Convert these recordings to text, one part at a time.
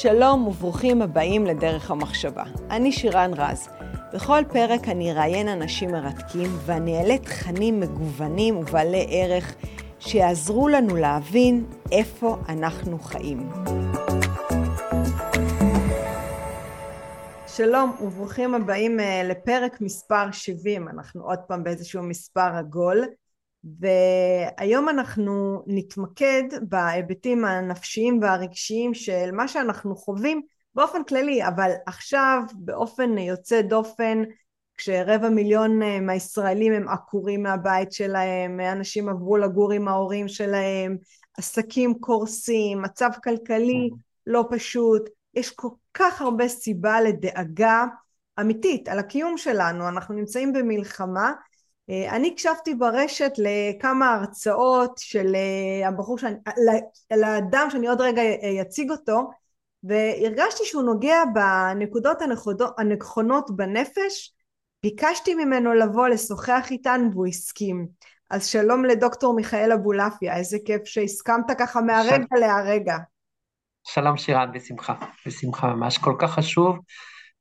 שלום וברוכים הבאים לדרך המחשבה. אני שירן רז. בכל פרק אני אראיין אנשים מרתקים ואני אעלה תכנים מגוונים ובעלי ערך שיעזרו לנו להבין איפה אנחנו חיים. שלום וברוכים הבאים אה, לפרק מספר 70, אנחנו עוד פעם באיזשהו מספר עגול. והיום אנחנו נתמקד בהיבטים הנפשיים והרגשיים של מה שאנחנו חווים באופן כללי, אבל עכשיו באופן יוצא דופן כשרבע מיליון אה, מהישראלים הם עקורים מהבית שלהם, אנשים עברו לגור עם ההורים שלהם, עסקים קורסים, מצב כלכלי לא פשוט, יש כל כך הרבה סיבה לדאגה אמיתית על הקיום שלנו, אנחנו נמצאים במלחמה אני הקשבתי ברשת לכמה הרצאות של אה, הבחור, שאני, לאדם שאני עוד רגע אה, אציג אותו והרגשתי שהוא נוגע בנקודות הנכונות בנפש. ביקשתי ממנו לבוא לשוחח איתנו והוא הסכים. אז שלום לדוקטור מיכאל אבולעפיה איזה כיף שהסכמת ככה מהרגע של... להרגע. שלום שירן בשמחה בשמחה ממש. כל כך חשוב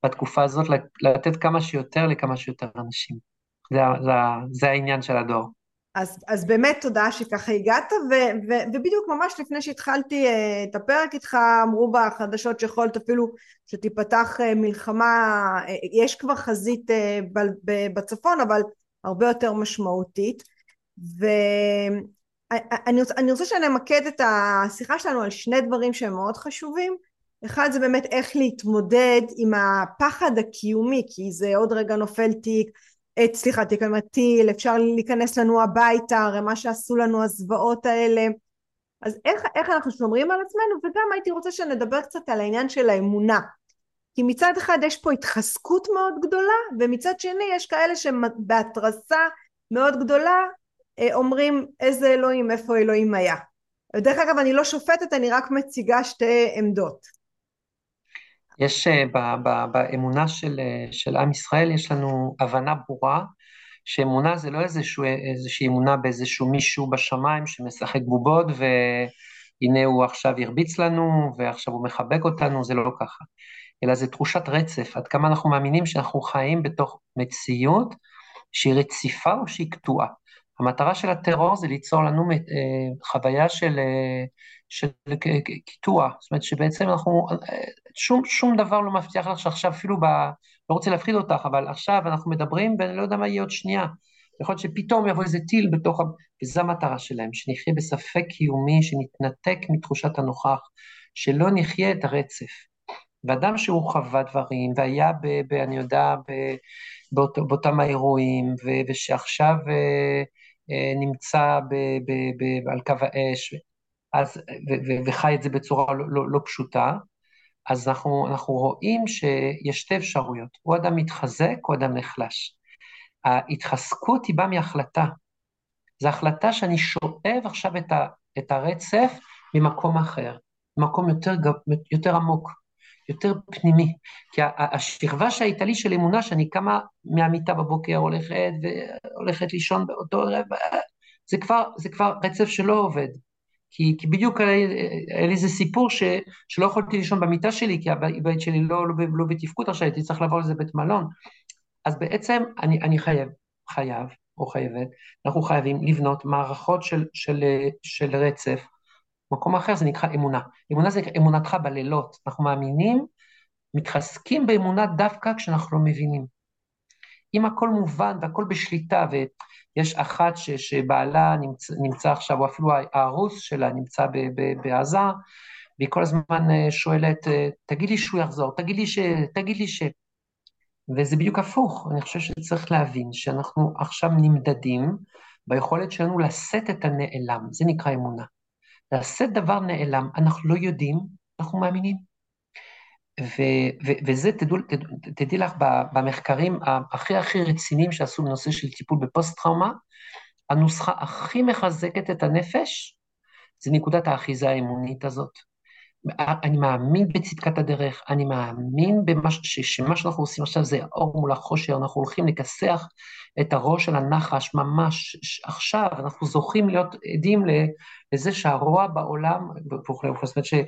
בתקופה הזאת לתת כמה שיותר לכמה שיותר אנשים זה, זה, זה העניין של הדור. אז, אז באמת תודה שככה הגעת, ו, ו, ובדיוק ממש לפני שהתחלתי uh, את הפרק איתך, אמרו בחדשות שיכולת אפילו שתיפתח uh, מלחמה, uh, יש כבר חזית uh, ב, ב, בצפון, אבל הרבה יותר משמעותית. ואני רוצה, רוצה שנמקד את השיחה שלנו על שני דברים שהם מאוד חשובים. אחד זה באמת איך להתמודד עם הפחד הקיומי, כי זה עוד רגע נופל תיק, סליחה, תיק טיל, אפשר להיכנס לנו הביתה, הרי מה שעשו לנו הזוועות האלה. אז איך, איך אנחנו שומרים על עצמנו, וגם הייתי רוצה שנדבר קצת על העניין של האמונה. כי מצד אחד יש פה התחזקות מאוד גדולה, ומצד שני יש כאלה שבהתרסה מאוד גדולה אה, אומרים איזה אלוהים, איפה אלוהים היה. ודרך אגב אני לא שופטת, אני רק מציגה שתי עמדות. יש אה, באמונה של, אה, של עם ישראל, יש לנו הבנה ברורה שאמונה זה לא איזשהו, איזושהי אמונה באיזשהו מישהו בשמיים שמשחק בובות והנה הוא עכשיו הרביץ לנו ועכשיו הוא מחבק אותנו, זה לא ככה. אלא זה תחושת רצף, עד כמה אנחנו מאמינים שאנחנו חיים בתוך מציאות שהיא רציפה או שהיא קטועה. המטרה של הטרור זה ליצור לנו אה, חוויה של, של קיטוע, זאת אומרת שבעצם אנחנו, שום, שום דבר לא מבטיח לך שעכשיו אפילו ב... לא רוצה להפחיד אותך, אבל עכשיו אנחנו מדברים ואני לא יודע מה יהיה עוד שנייה. יכול להיות שפתאום יבוא איזה טיל בתוך. וזו המטרה שלהם, שנחיה בספק קיומי, שנתנתק מתחושת הנוכח, שלא נחיה את הרצף. ואדם שהוא חווה דברים, והיה, ב, ב, אני יודע, ב, באות, באותם האירועים, ו, ושעכשיו אה, אה, נמצא ב, ב, ב, על קו האש, אז, ו, ו, וחי את זה בצורה לא, לא, לא פשוטה, אז אנחנו, אנחנו רואים שיש שתי אפשרויות, או אדם מתחזק או אדם נחלש. ההתחזקות היא באה מהחלטה. זו החלטה שאני שואב עכשיו את, ה, את הרצף ממקום אחר, ממקום יותר, יותר עמוק, יותר פנימי. כי השכבה שהייתה לי של אמונה, שאני קמה מהמיטה בבוקר, הולכת והולכת לישון באותו ערב, זה כבר, זה כבר רצף שלא עובד. כי, כי בדיוק היה לי איזה סיפור ש, שלא יכולתי לישון במיטה שלי, כי הבית שלי לא, לא, לא בתפקוד עכשיו, הייתי צריך לעבור לזה בית מלון. אז בעצם אני, אני חייב, חייב או חייבת, אנחנו חייבים לבנות מערכות של, של, של רצף. מקום אחר זה נקרא אמונה. אמונה זה אמונתך בלילות. אנחנו מאמינים, מתחזקים באמונה דווקא כשאנחנו לא מבינים. אם הכל מובן והכל בשליטה, ו... יש אחת ש, שבעלה נמצא, נמצא עכשיו, או אפילו הארוס שלה נמצא ב, ב, בעזה, והיא כל הזמן אה, שואלת, אה, תגיד לי שהוא יחזור, תגיד לי ש... תגיד לי ש... וזה בדיוק הפוך, אני חושב שצריך להבין שאנחנו עכשיו נמדדים ביכולת שלנו לשאת את הנעלם, זה נקרא אמונה. לשאת דבר נעלם, אנחנו לא יודעים, אנחנו מאמינים. ו- ו- וזה, תדעו, תדעו, תדעי לך, במחקרים הכי הכי רציניים שעשו בנושא של טיפול בפוסט-טראומה, הנוסחה הכי מחזקת את הנפש זה נקודת האחיזה האמונית הזאת. אני מאמין בצדקת הדרך, אני מאמין במה, ש, שמה שאנחנו עושים עכשיו זה אור מול החושר, אנחנו הולכים לכסח את הראש של הנחש ממש עכשיו, אנחנו זוכים להיות עדים לזה שהרוע בעולם זאת אומרת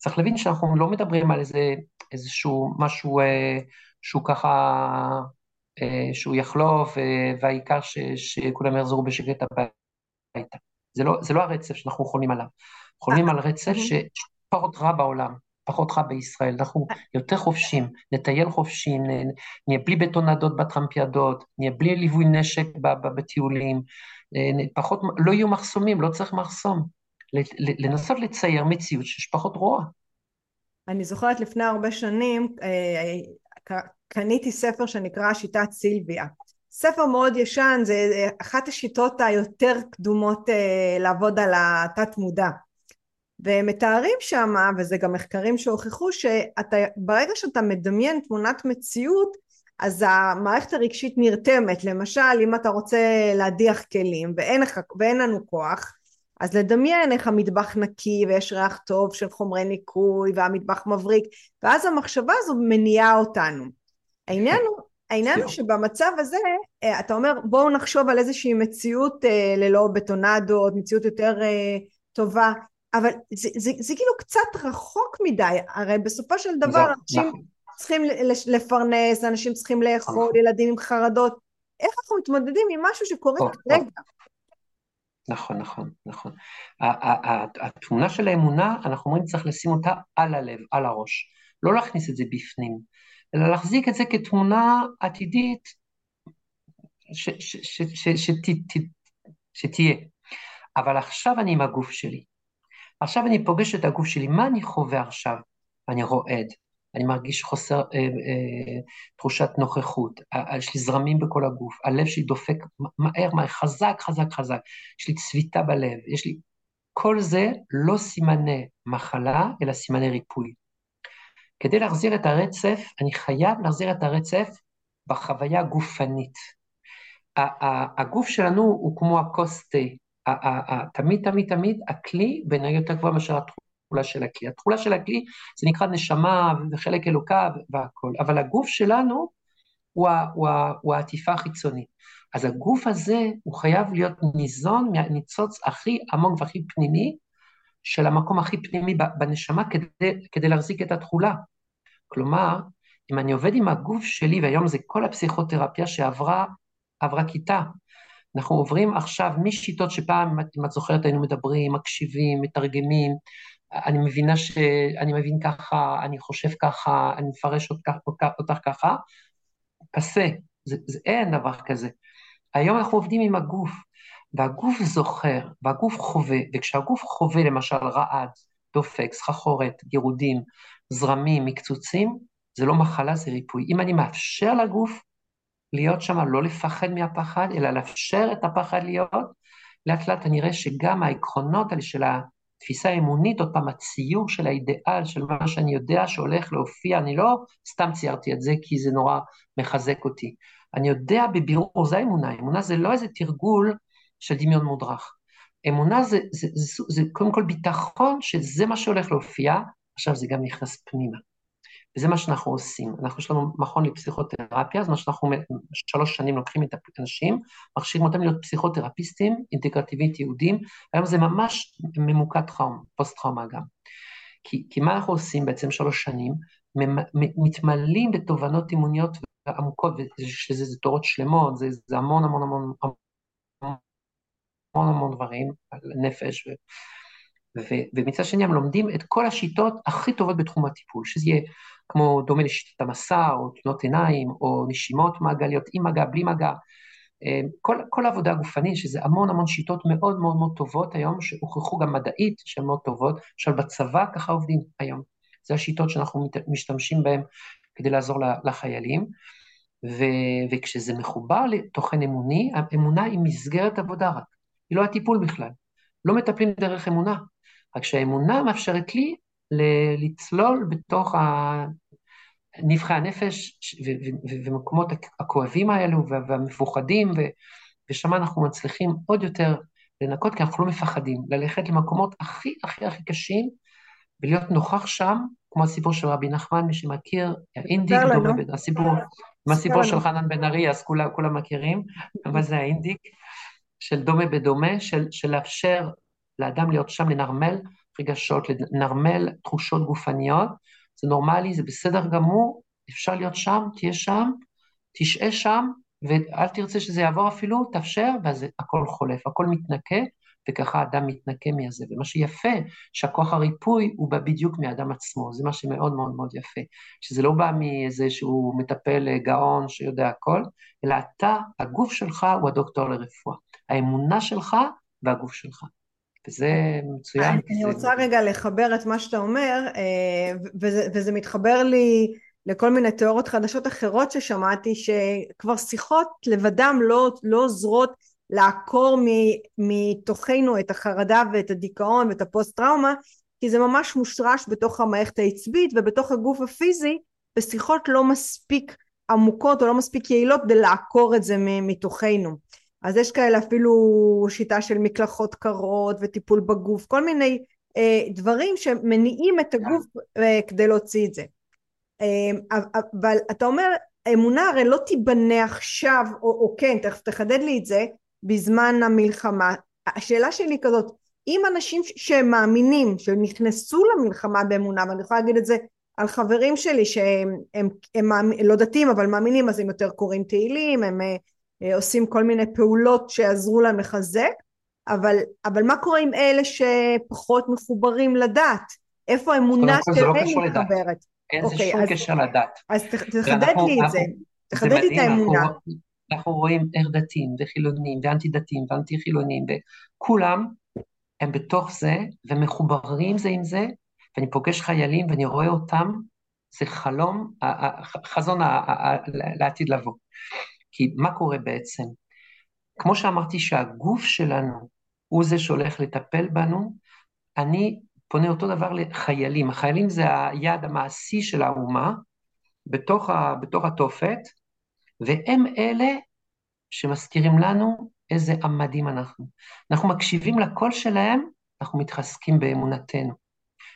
צריך להבין שאנחנו לא מדברים על איזה, איזשהו משהו אה, שהוא ככה, אה, שהוא יחלוף, אה, והעיקר ש, שכולם יחזרו בשקט הביתה. זה לא, זה לא הרצף שאנחנו חולמים עליו. חולמים על רצף שפחות רע בעולם, פחות רע בישראל. אנחנו יותר חופשים, נטייל חופשי, נהיה בלי בטונדות בטרמפיאדות, נהיה בלי ליווי נשק בטיולים, פחות, לא יהיו מחסומים, לא צריך מחסום. לנסות לצייר מציאות שיש פחות רוע. אני זוכרת לפני הרבה שנים אה, קניתי ספר שנקרא שיטת סילביה. ספר מאוד ישן, זה אחת השיטות היותר קדומות אה, לעבוד על התת מודע. ומתארים שם, וזה גם מחקרים שהוכיחו, שברגע שאתה מדמיין תמונת מציאות, אז המערכת הרגשית נרתמת. למשל, אם אתה רוצה להדיח כלים ואין, ואין לנו כוח, אז לדמיין איך המטבח נקי ויש ריח טוב של חומרי ניקוי והמטבח מבריק, ואז המחשבה הזו מניעה אותנו. העניין הוא, העניין הוא שבמצב הזה, אה, אתה אומר בואו נחשוב על איזושהי מציאות אה, ללא בטונדות, מציאות יותר אה, טובה, אבל זה, זה, זה כאילו קצת רחוק מדי, הרי בסופו של דבר אנשים נכון. צריכים לפרנס, אנשים צריכים לאכול, נכון. ילדים עם חרדות, איך אנחנו מתמודדים עם משהו שקורה כרגע? נכון, נכון, נכון. התמונה של האמונה, אנחנו אומרים צריך לשים אותה על הלב, על הראש. לא להכניס את זה בפנים, אלא להחזיק את זה כתמונה עתידית שתהיה. אבל עכשיו אני עם הגוף שלי. עכשיו אני פוגש את הגוף שלי, מה אני חווה עכשיו? אני רועד, אני מרגיש חוסר, אה, אה, תחושת נוכחות, יש לי זרמים בכל הגוף, הלב שלי דופק מהר, מהר, חזק, חזק, חזק, יש לי צביטה בלב, יש לי... כל זה לא סימני מחלה, אלא סימני ריפוי. כדי להחזיר את הרצף, אני חייב להחזיר את הרצף בחוויה הגופנית. הגוף שלנו הוא כמו הכוס תה, תמיד תמיד תמיד הכלי בעיניי יותר גבוה מאשר התכולה של הכלי. התכולה של הכלי זה נקרא נשמה וחלק אלוקיו והכל, אבל הגוף שלנו הוא, הוא, הוא העטיפה החיצונית. אז הגוף הזה הוא חייב להיות ניזון מהניצוץ הכי עמוק והכי פנימי של המקום הכי פנימי בנשמה כדי, כדי להחזיק את התכולה. כלומר, אם אני עובד עם הגוף שלי, והיום זה כל הפסיכותרפיה שעברה עברה כיתה, אנחנו עוברים עכשיו משיטות שפעם, אם את זוכרת, היינו מדברים, מקשיבים, מתרגמים, אני מבינה שאני מבין ככה, אני חושב ככה, אני מפרש אותך, אותך ככה, פסה, זה, זה, אין דבר כזה. היום אנחנו עובדים עם הגוף, והגוף זוכר, והגוף חווה, וכשהגוף חווה למשל רעד, דופק, סחחורת, גירודים, זרמים, מקצוצים, זה לא מחלה, זה ריפוי. אם אני מאפשר לגוף להיות שם, לא לפחד מהפחד, אלא לאפשר את הפחד להיות, לאט לאט אני אראה שגם העקרונות האלה של התפיסה האמונית, עוד פעם, הציור של האידיאל, של מה שאני יודע שהולך להופיע, אני לא סתם ציירתי את זה כי זה נורא מחזק אותי. אני יודע בבירור, זה האמונה, אמונה זה לא איזה תרגול של דמיון מודרך. אמונה זה, זה, זה, זה, זה קודם כל ביטחון שזה מה שהולך להופיע, עכשיו זה גם נכנס פנימה. וזה מה שאנחנו עושים. אנחנו, יש לנו מכון לפסיכותרפיה, אז מה שאנחנו שלוש שנים לוקחים את האנשים, מכשירים אותם להיות פסיכותרפיסטים, אינטגרטיבית יהודים, היום זה ממש ממוקד טראום, פוסט-טראומה גם. כי, כי מה אנחנו עושים בעצם שלוש שנים? מתמלאים בתובנות אימוניות עמוקות, שזה זה תורות שלמות, זה, זה המון המון המון המון המון דברים נפש, ו, ומצד שני הם לומדים את כל השיטות הכי טובות בתחום הטיפול, שזה יהיה כמו דומה לשיטת המסע, או תנועות עיניים, או נשימות מעגליות עם מגע, בלי מגע. אה, כל, כל העבודה הגופנית, שזה המון המון שיטות מאוד מאוד מאוד טובות היום, שהוכחו גם מדעית שהן מאוד טובות, למשל בצבא ככה עובדים היום. זה השיטות שאנחנו משתמשים בהן כדי לעזור לחיילים. ו, וכשזה מחובר לתוכן אמוני, האמונה היא מסגרת עבודה רק, היא לא הטיפול בכלל. לא מטפלים דרך אמונה, רק שהאמונה מאפשרת לי לצלול בתוך נבחי הנפש ומקומות הכואבים האלו והמפוחדים, ושם אנחנו מצליחים עוד יותר לנקות, כי אנחנו לא מפחדים, ללכת למקומות הכי הכי הכי קשים, ולהיות נוכח שם, כמו הסיפור של רבי נחמן, מי שמכיר, האינדיק, הסיפור, עם הסיפור של חנן בן ארי, אז כולם, כולם מכירים, מה זה האינדיק, של דומה בדומה, של, של לאפשר לאדם להיות שם, לנרמל, רגשות, לנרמל תחושות גופניות, זה נורמלי, זה בסדר גמור, אפשר להיות שם, תהיה שם, תשעה שם, ואל תרצה שזה יעבור אפילו, תאפשר, ואז הכל חולף, הכל מתנקה, וככה האדם מתנקה מזה. ומה שיפה, שהכוח הריפוי הוא בא בדיוק מהאדם עצמו, זה מה שמאוד מאוד מאוד יפה. שזה לא בא מאיזה שהוא מטפל אה, גאון שיודע הכל, אלא אתה, הגוף שלך הוא הדוקטור לרפואה. האמונה שלך והגוף שלך. וזה מצוין. אני רוצה רגע לחבר את מה שאתה אומר, אה, וזה, וזה מתחבר לי לכל מיני תיאוריות חדשות אחרות ששמעתי, שכבר שיחות לבדם לא, לא עוזרות לעקור מתוכנו את החרדה ואת הדיכאון ואת הפוסט טראומה, כי זה ממש מושרש בתוך המערכת העצבית ובתוך הגוף הפיזי, ושיחות לא מספיק עמוקות או לא מספיק יעילות כדי לעקור את זה מתוכנו. אז יש כאלה אפילו שיטה של מקלחות קרות וטיפול בגוף, כל מיני אה, דברים שמניעים את הגוף אה, כדי להוציא את זה. אה, אבל אתה אומר, האמונה הרי לא תיבנה עכשיו, או, או כן, תכף תחדד לי את זה, בזמן המלחמה. השאלה שלי היא כזאת, אם אנשים שהם מאמינים, שנכנסו למלחמה באמונה, ואני יכולה להגיד את זה על חברים שלי שהם הם, הם, הם לא דתיים אבל מאמינים, אז הם יותר קוראים תהילים, הם אה, אה, עושים כל מיני פעולות שיעזרו להם לחזק, אבל, אבל מה קורה עם אלה שפחות מחוברים לדת? איפה האמונה לא שלהם מתחברת? אין זה אוקיי, שום קשר לדת. אז תחדד לי את זה, תחדד לי את האמונה. אנחנו רואים איך דתיים וחילונים ואנטי דתיים ואנטי חילונים וכולם הם בתוך זה ומחוברים זה עם זה ואני פוגש חיילים ואני רואה אותם, זה חלום, חזון לעתיד לבוא. כי מה קורה בעצם? כמו שאמרתי שהגוף שלנו הוא זה שהולך לטפל בנו, אני פונה אותו דבר לחיילים. החיילים זה היעד המעשי של האומה בתוך, ה, בתוך התופת, והם אלה שמזכירים לנו איזה עמדים אנחנו. אנחנו מקשיבים לקול שלהם, אנחנו מתחזקים באמונתנו.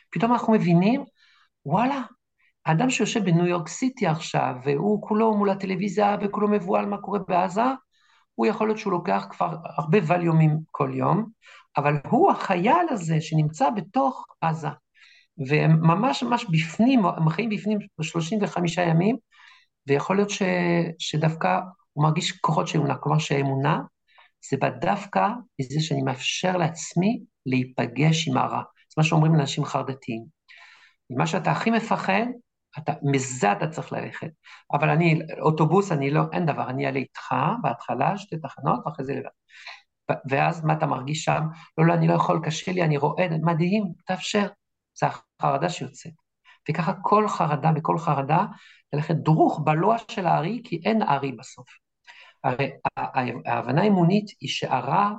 פתאום אנחנו מבינים, וואלה, האדם שיושב בניו יורק סיטי עכשיו, והוא כולו מול הטלוויזיה וכולו מבוהל מה קורה בעזה, הוא יכול להיות שהוא לוקח כבר הרבה ווליומים כל יום, אבל הוא החייל הזה שנמצא בתוך עזה. והם ממש בפנים, הם חיים בפנים ב-35 ימים, ויכול להיות ש, שדווקא הוא מרגיש כוחות של אמונה, כלומר שהאמונה זה בא דווקא מזה שאני מאפשר לעצמי להיפגש עם הרע. זה מה שאומרים לאנשים חרדתיים. ממה שאתה הכי מפחד, אתה, מזה אתה צריך ללכת. אבל אני, אוטובוס, אני לא, אין דבר, אני אעלה איתך בהתחלה, שתי תחנות, ואחרי זה לבד. ואז מה אתה מרגיש שם? לא, לא, אני לא יכול, קשה לי, אני רועד, מדהים, תאפשר. זה החרדה שיוצאת. וככה כל חרדה וכל חרדה, ללכת דרוך בלוע של הארי, כי אין ארי בסוף. הרי ההבנה האמונית היא שהרע,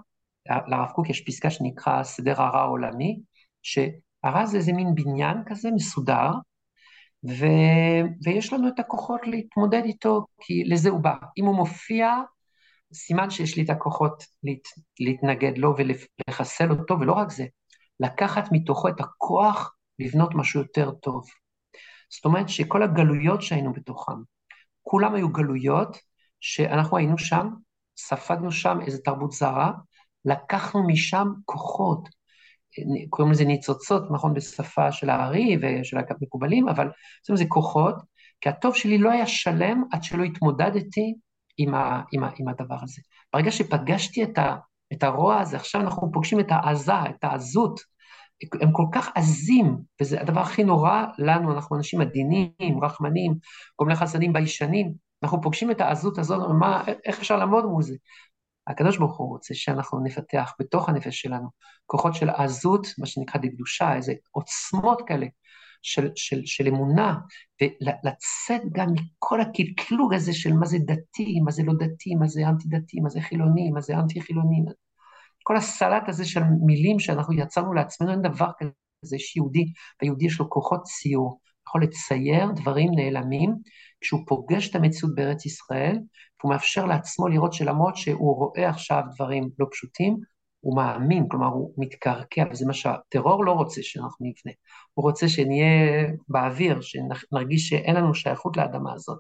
לרב קוק יש פסקה שנקרא סדר הרע העולמי, שהרע זה איזה מין בניין כזה מסודר, ו, ויש לנו את הכוחות להתמודד איתו, כי לזה הוא בא. אם הוא מופיע, סימן שיש לי את הכוחות להת, להתנגד לו ולחסל אותו, ולא רק זה, לקחת מתוכו את הכוח לבנות משהו יותר טוב. זאת אומרת שכל הגלויות שהיינו בתוכן, כולם היו גלויות שאנחנו היינו שם, ספגנו שם איזו תרבות זרה, לקחנו משם כוחות, קוראים לזה ניצוצות, נכון, בשפה של הארי ושל המקובלים, אבל זה כוחות, כי הטוב שלי לא היה שלם עד שלא התמודדתי עם, ה, עם, ה, עם הדבר הזה. ברגע שפגשתי את, ה, את הרוע הזה, עכשיו אנחנו פוגשים את העזה, את העזות, הם כל כך עזים, וזה הדבר הכי נורא לנו, אנחנו אנשים עדינים, רחמנים, כל מיני חסדים ביישנים, אנחנו פוגשים את העזות הזאת, מה, איך אפשר לעמוד מול זה? הקדוש ברוך הוא רוצה שאנחנו נפתח בתוך הנפש שלנו כוחות של עזות, מה שנקרא דקדושה, איזה עוצמות כאלה של, של, של אמונה, ולצאת גם מכל הקלקלוג הזה של מה זה דתי, מה זה לא דתי, מה זה אנטי דתי, מה זה חילוני, מה זה אנטי חילוני, כל הסלט הזה של מילים שאנחנו יצרנו לעצמנו, אין דבר כזה שיהודי, ויהודי יש לו כוחות ציור, יכול לצייר דברים נעלמים, כשהוא פוגש את המציאות בארץ ישראל, והוא מאפשר לעצמו לראות שלמרות שהוא רואה עכשיו דברים לא פשוטים, הוא מאמין, כלומר הוא מתקרקע, וזה מה שהטרור לא רוצה שאנחנו נבנה. הוא רוצה שנהיה באוויר, שנרגיש שאין לנו שייכות לאדמה הזאת.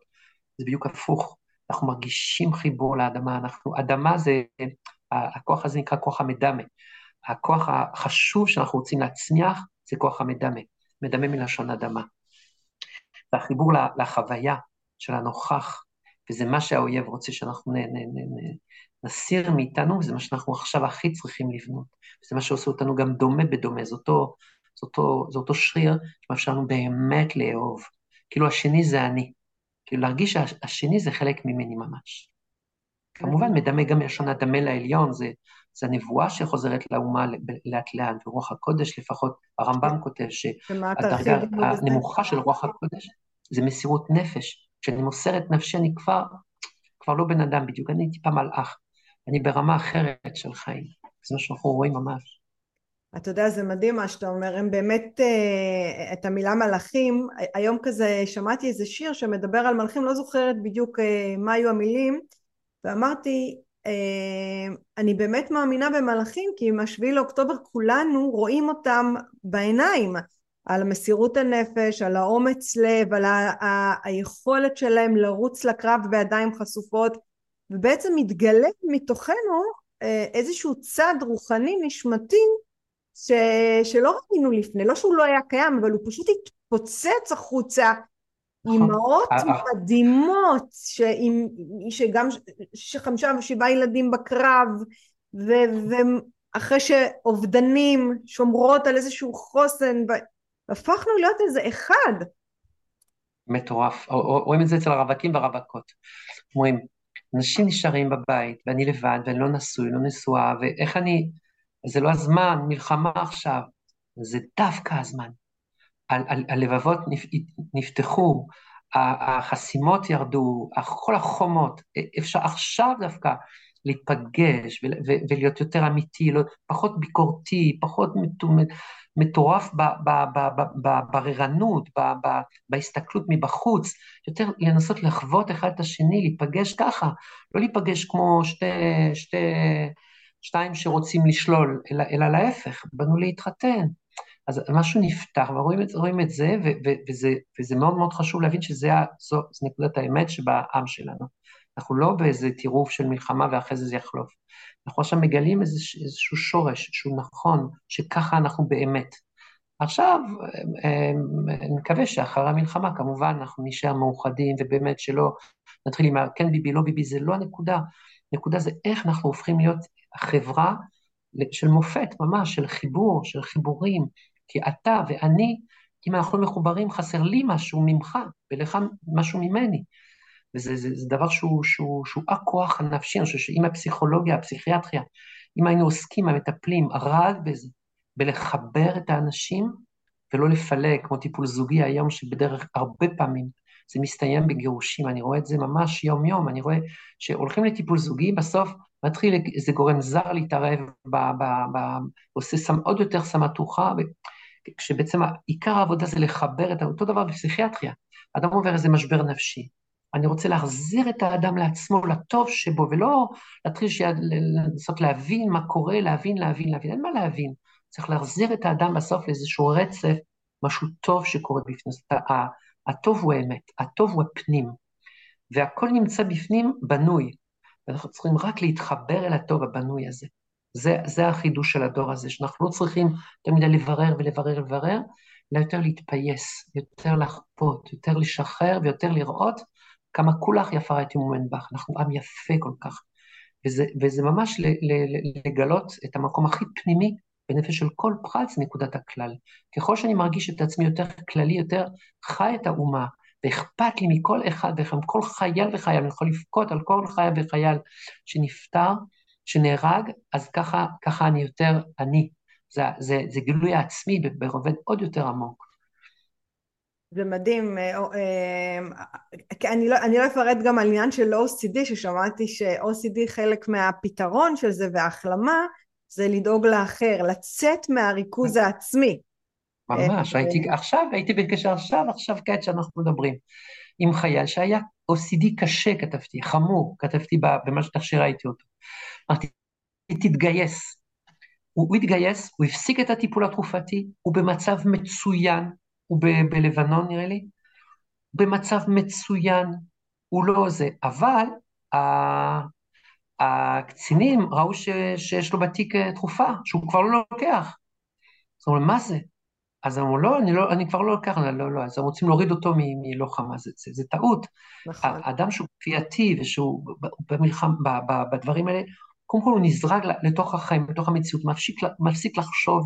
זה בדיוק הפוך. אנחנו מרגישים חיבור לאדמה, אנחנו, אדמה זה, הכוח הזה נקרא כוח המדמה. הכוח החשוב שאנחנו רוצים להצמיח זה כוח המדמה, מדמה מלשון אדמה. זה החיבור לחוויה של הנוכח, וזה מה שהאויב רוצה שאנחנו נ, נ, נ, נ, נסיר מאיתנו, וזה מה שאנחנו עכשיו הכי צריכים לבנות. וזה מה שעושה אותנו גם דומה בדומה, זה אותו, זה אותו, זה אותו שריר שמאפשר לנו באמת לאהוב. כאילו השני זה אני. כאילו להרגיש שהשני זה חלק ממני ממש. כמובן, מדמה גם מלשון הדמה לעליון, זה, זה הנבואה שחוזרת לאומה לאט לאט, ורוח הקודש לפחות, הרמב"ם כן. כותב שהדרגה הנמוכה של רוח הקודש זה מסירות נפש. כשאני מוסר את נפשי אני כבר, כבר לא בן אדם בדיוק, אני טיפה מלאך, אני ברמה אחרת של חיים, זה מה שאנחנו רואים ממש. אתה יודע, זה מדהים מה שאתה אומר, הם באמת, אה, את המילה מלאכים, היום כזה שמעתי איזה שיר שמדבר על מלאכים, לא זוכרת בדיוק אה, מה היו המילים, ואמרתי, אני באמת מאמינה במלאכים, כי מהשביעי לאוקטובר כולנו רואים אותם בעיניים, על מסירות הנפש, על האומץ לב, על ה- ה- היכולת שלהם לרוץ לקרב בידיים חשופות, ובעצם מתגלה מתוכנו איזשהו צד רוחני נשמתי ש... שלא ראינו לפני, לא שהוא לא היה קיים, אבל הוא פשוט התפוצץ החוצה. נכון. אימהות אה, אה. מדהימות, שעם, שגם שחמישה ושבעה ילדים בקרב, ו, ואחרי שאובדנים שומרות על איזשהו חוסן, והפכנו להיות איזה אחד. מטורף. רואים את זה אצל הרווקים והרווקות. אומרים, אנשים נשארים בבית, ואני לבד, ואני לא נשוי, לא נשואה, ואיך אני זה לא הזמן, מלחמה עכשיו, זה דווקא הזמן. הלבבות נפתחו, החסימות ירדו, כל החומות, אפשר עכשיו דווקא להיפגש ולהיות יותר אמיתי, לא, פחות ביקורתי, פחות מטורף בבררנות, בהסתכלות מבחוץ, יותר לנסות לחוות אחד את השני, להיפגש ככה, לא להיפגש כמו שתי, שתי שתיים שרוצים לשלול, אלא, אלא להפך, באנו להתחתן. אז משהו נפתח, ורואים את, את זה, ו, ו, וזה, וזה מאוד מאוד חשוב להבין שזה זו, זו נקודת האמת שבעם שלנו. אנחנו לא באיזה טירוף של מלחמה ואחרי זה זה יחלוף. אנחנו עכשיו מגלים איזה, איזשהו שורש שהוא נכון, שככה אנחנו באמת. עכשיו, אני מקווה שאחרי המלחמה, כמובן, אנחנו נשאר מאוחדים, ובאמת שלא נתחיל עם כן ביבי, לא ביבי, זה לא הנקודה. הנקודה זה איך אנחנו הופכים להיות חברה של מופת ממש, של חיבור, של חיבורים, כי אתה ואני, אם אנחנו מחוברים, חסר לי משהו ממך, ולך משהו ממני. וזה זה, זה דבר שהוא, שהוא, שהוא הכוח הנפשי, אני חושב שאם הפסיכולוגיה, הפסיכיאטריה, אם היינו עוסקים, המטפלים, רק בזה, בלחבר את האנשים, ולא לפלג, כמו טיפול זוגי היום, שבדרך הרבה פעמים זה מסתיים בגירושים, אני רואה את זה ממש יום-יום, אני רואה שהולכים לטיפול זוגי, בסוף מתחיל איזה גורם זר להתערב, ב, ב, ב, עושה סם, עוד יותר סמטוחה, כשבעצם עיקר העבודה זה לחבר את אותו דבר בפסיכיאטריה. אדם עובר איזה משבר נפשי. אני רוצה להחזיר את האדם לעצמו, לטוב שבו, ולא להתחיל לנסות להבין מה קורה, להבין, להבין, להבין. אין מה להבין. צריך להחזיר את האדם בסוף לאיזשהו רצף, משהו טוב שקורה בפנים. הטוב הוא האמת, הטוב הוא הפנים, והכל נמצא בפנים בנוי. ואנחנו צריכים רק להתחבר אל הטוב הבנוי הזה. זה, זה החידוש של הדור הזה, שאנחנו לא צריכים תמיד לברר ולברר ולברר, אלא יותר להתפייס, יותר לחפות, יותר לשחרר ויותר לראות כמה כולך יפה ראיתי מומן בך. אנחנו עם יפה כל כך. וזה, וזה ממש לגלות את המקום הכי פנימי בנפש של כל פרט, זה נקודת הכלל. ככל שאני מרגיש את עצמי יותר כללי, יותר חי את האומה, ואכפת לי מכל אחד ואחד, כל חייל וחייל, אני יכול לבכות על כל חייל וחייל שנפטר, שנהרג, אז ככה, ככה אני יותר אני. זה, זה, זה גילוי העצמי ברובד עוד יותר עמוק. זה מדהים, אה, אה, אני לא, אני לא אפרט גם על עניין של OCD, ששמעתי ש-OCD חלק מהפתרון של זה וההחלמה, זה לדאוג לאחר, לצאת מהריכוז העצמי. ממש, אה, הייתי עכשיו, הייתי בקשר עכשיו, עכשיו כעת שאנחנו מדברים, עם חייל שהיה OCD קשה, כתבתי, חמור, כתבתי במה שאתה שראיתי אותו. אמרתי, תתגייס. הוא, הוא התגייס, הוא הפסיק את הטיפול התרופתי, הוא במצב מצוין, הוא ב- בלבנון נראה לי, במצב מצוין, הוא לא זה, אבל הקצינים ראו ש, שיש לו בתיק אה, תרופה, שהוא כבר לא לוקח. זאת אומרת, מה זה? אז אמרו, לא, אני, לא, אני כבר לא לוקח, לא, לא, אז הם רוצים להוריד אותו מלוחמה, זה, זה, זה טעות. נכון. האדם שהוא כפייתי ושהוא במלחם, ב, ב, בדברים האלה, קודם כל הוא נזרק לתוך החיים, לתוך המציאות, מפסיק, מפסיק לחשוב,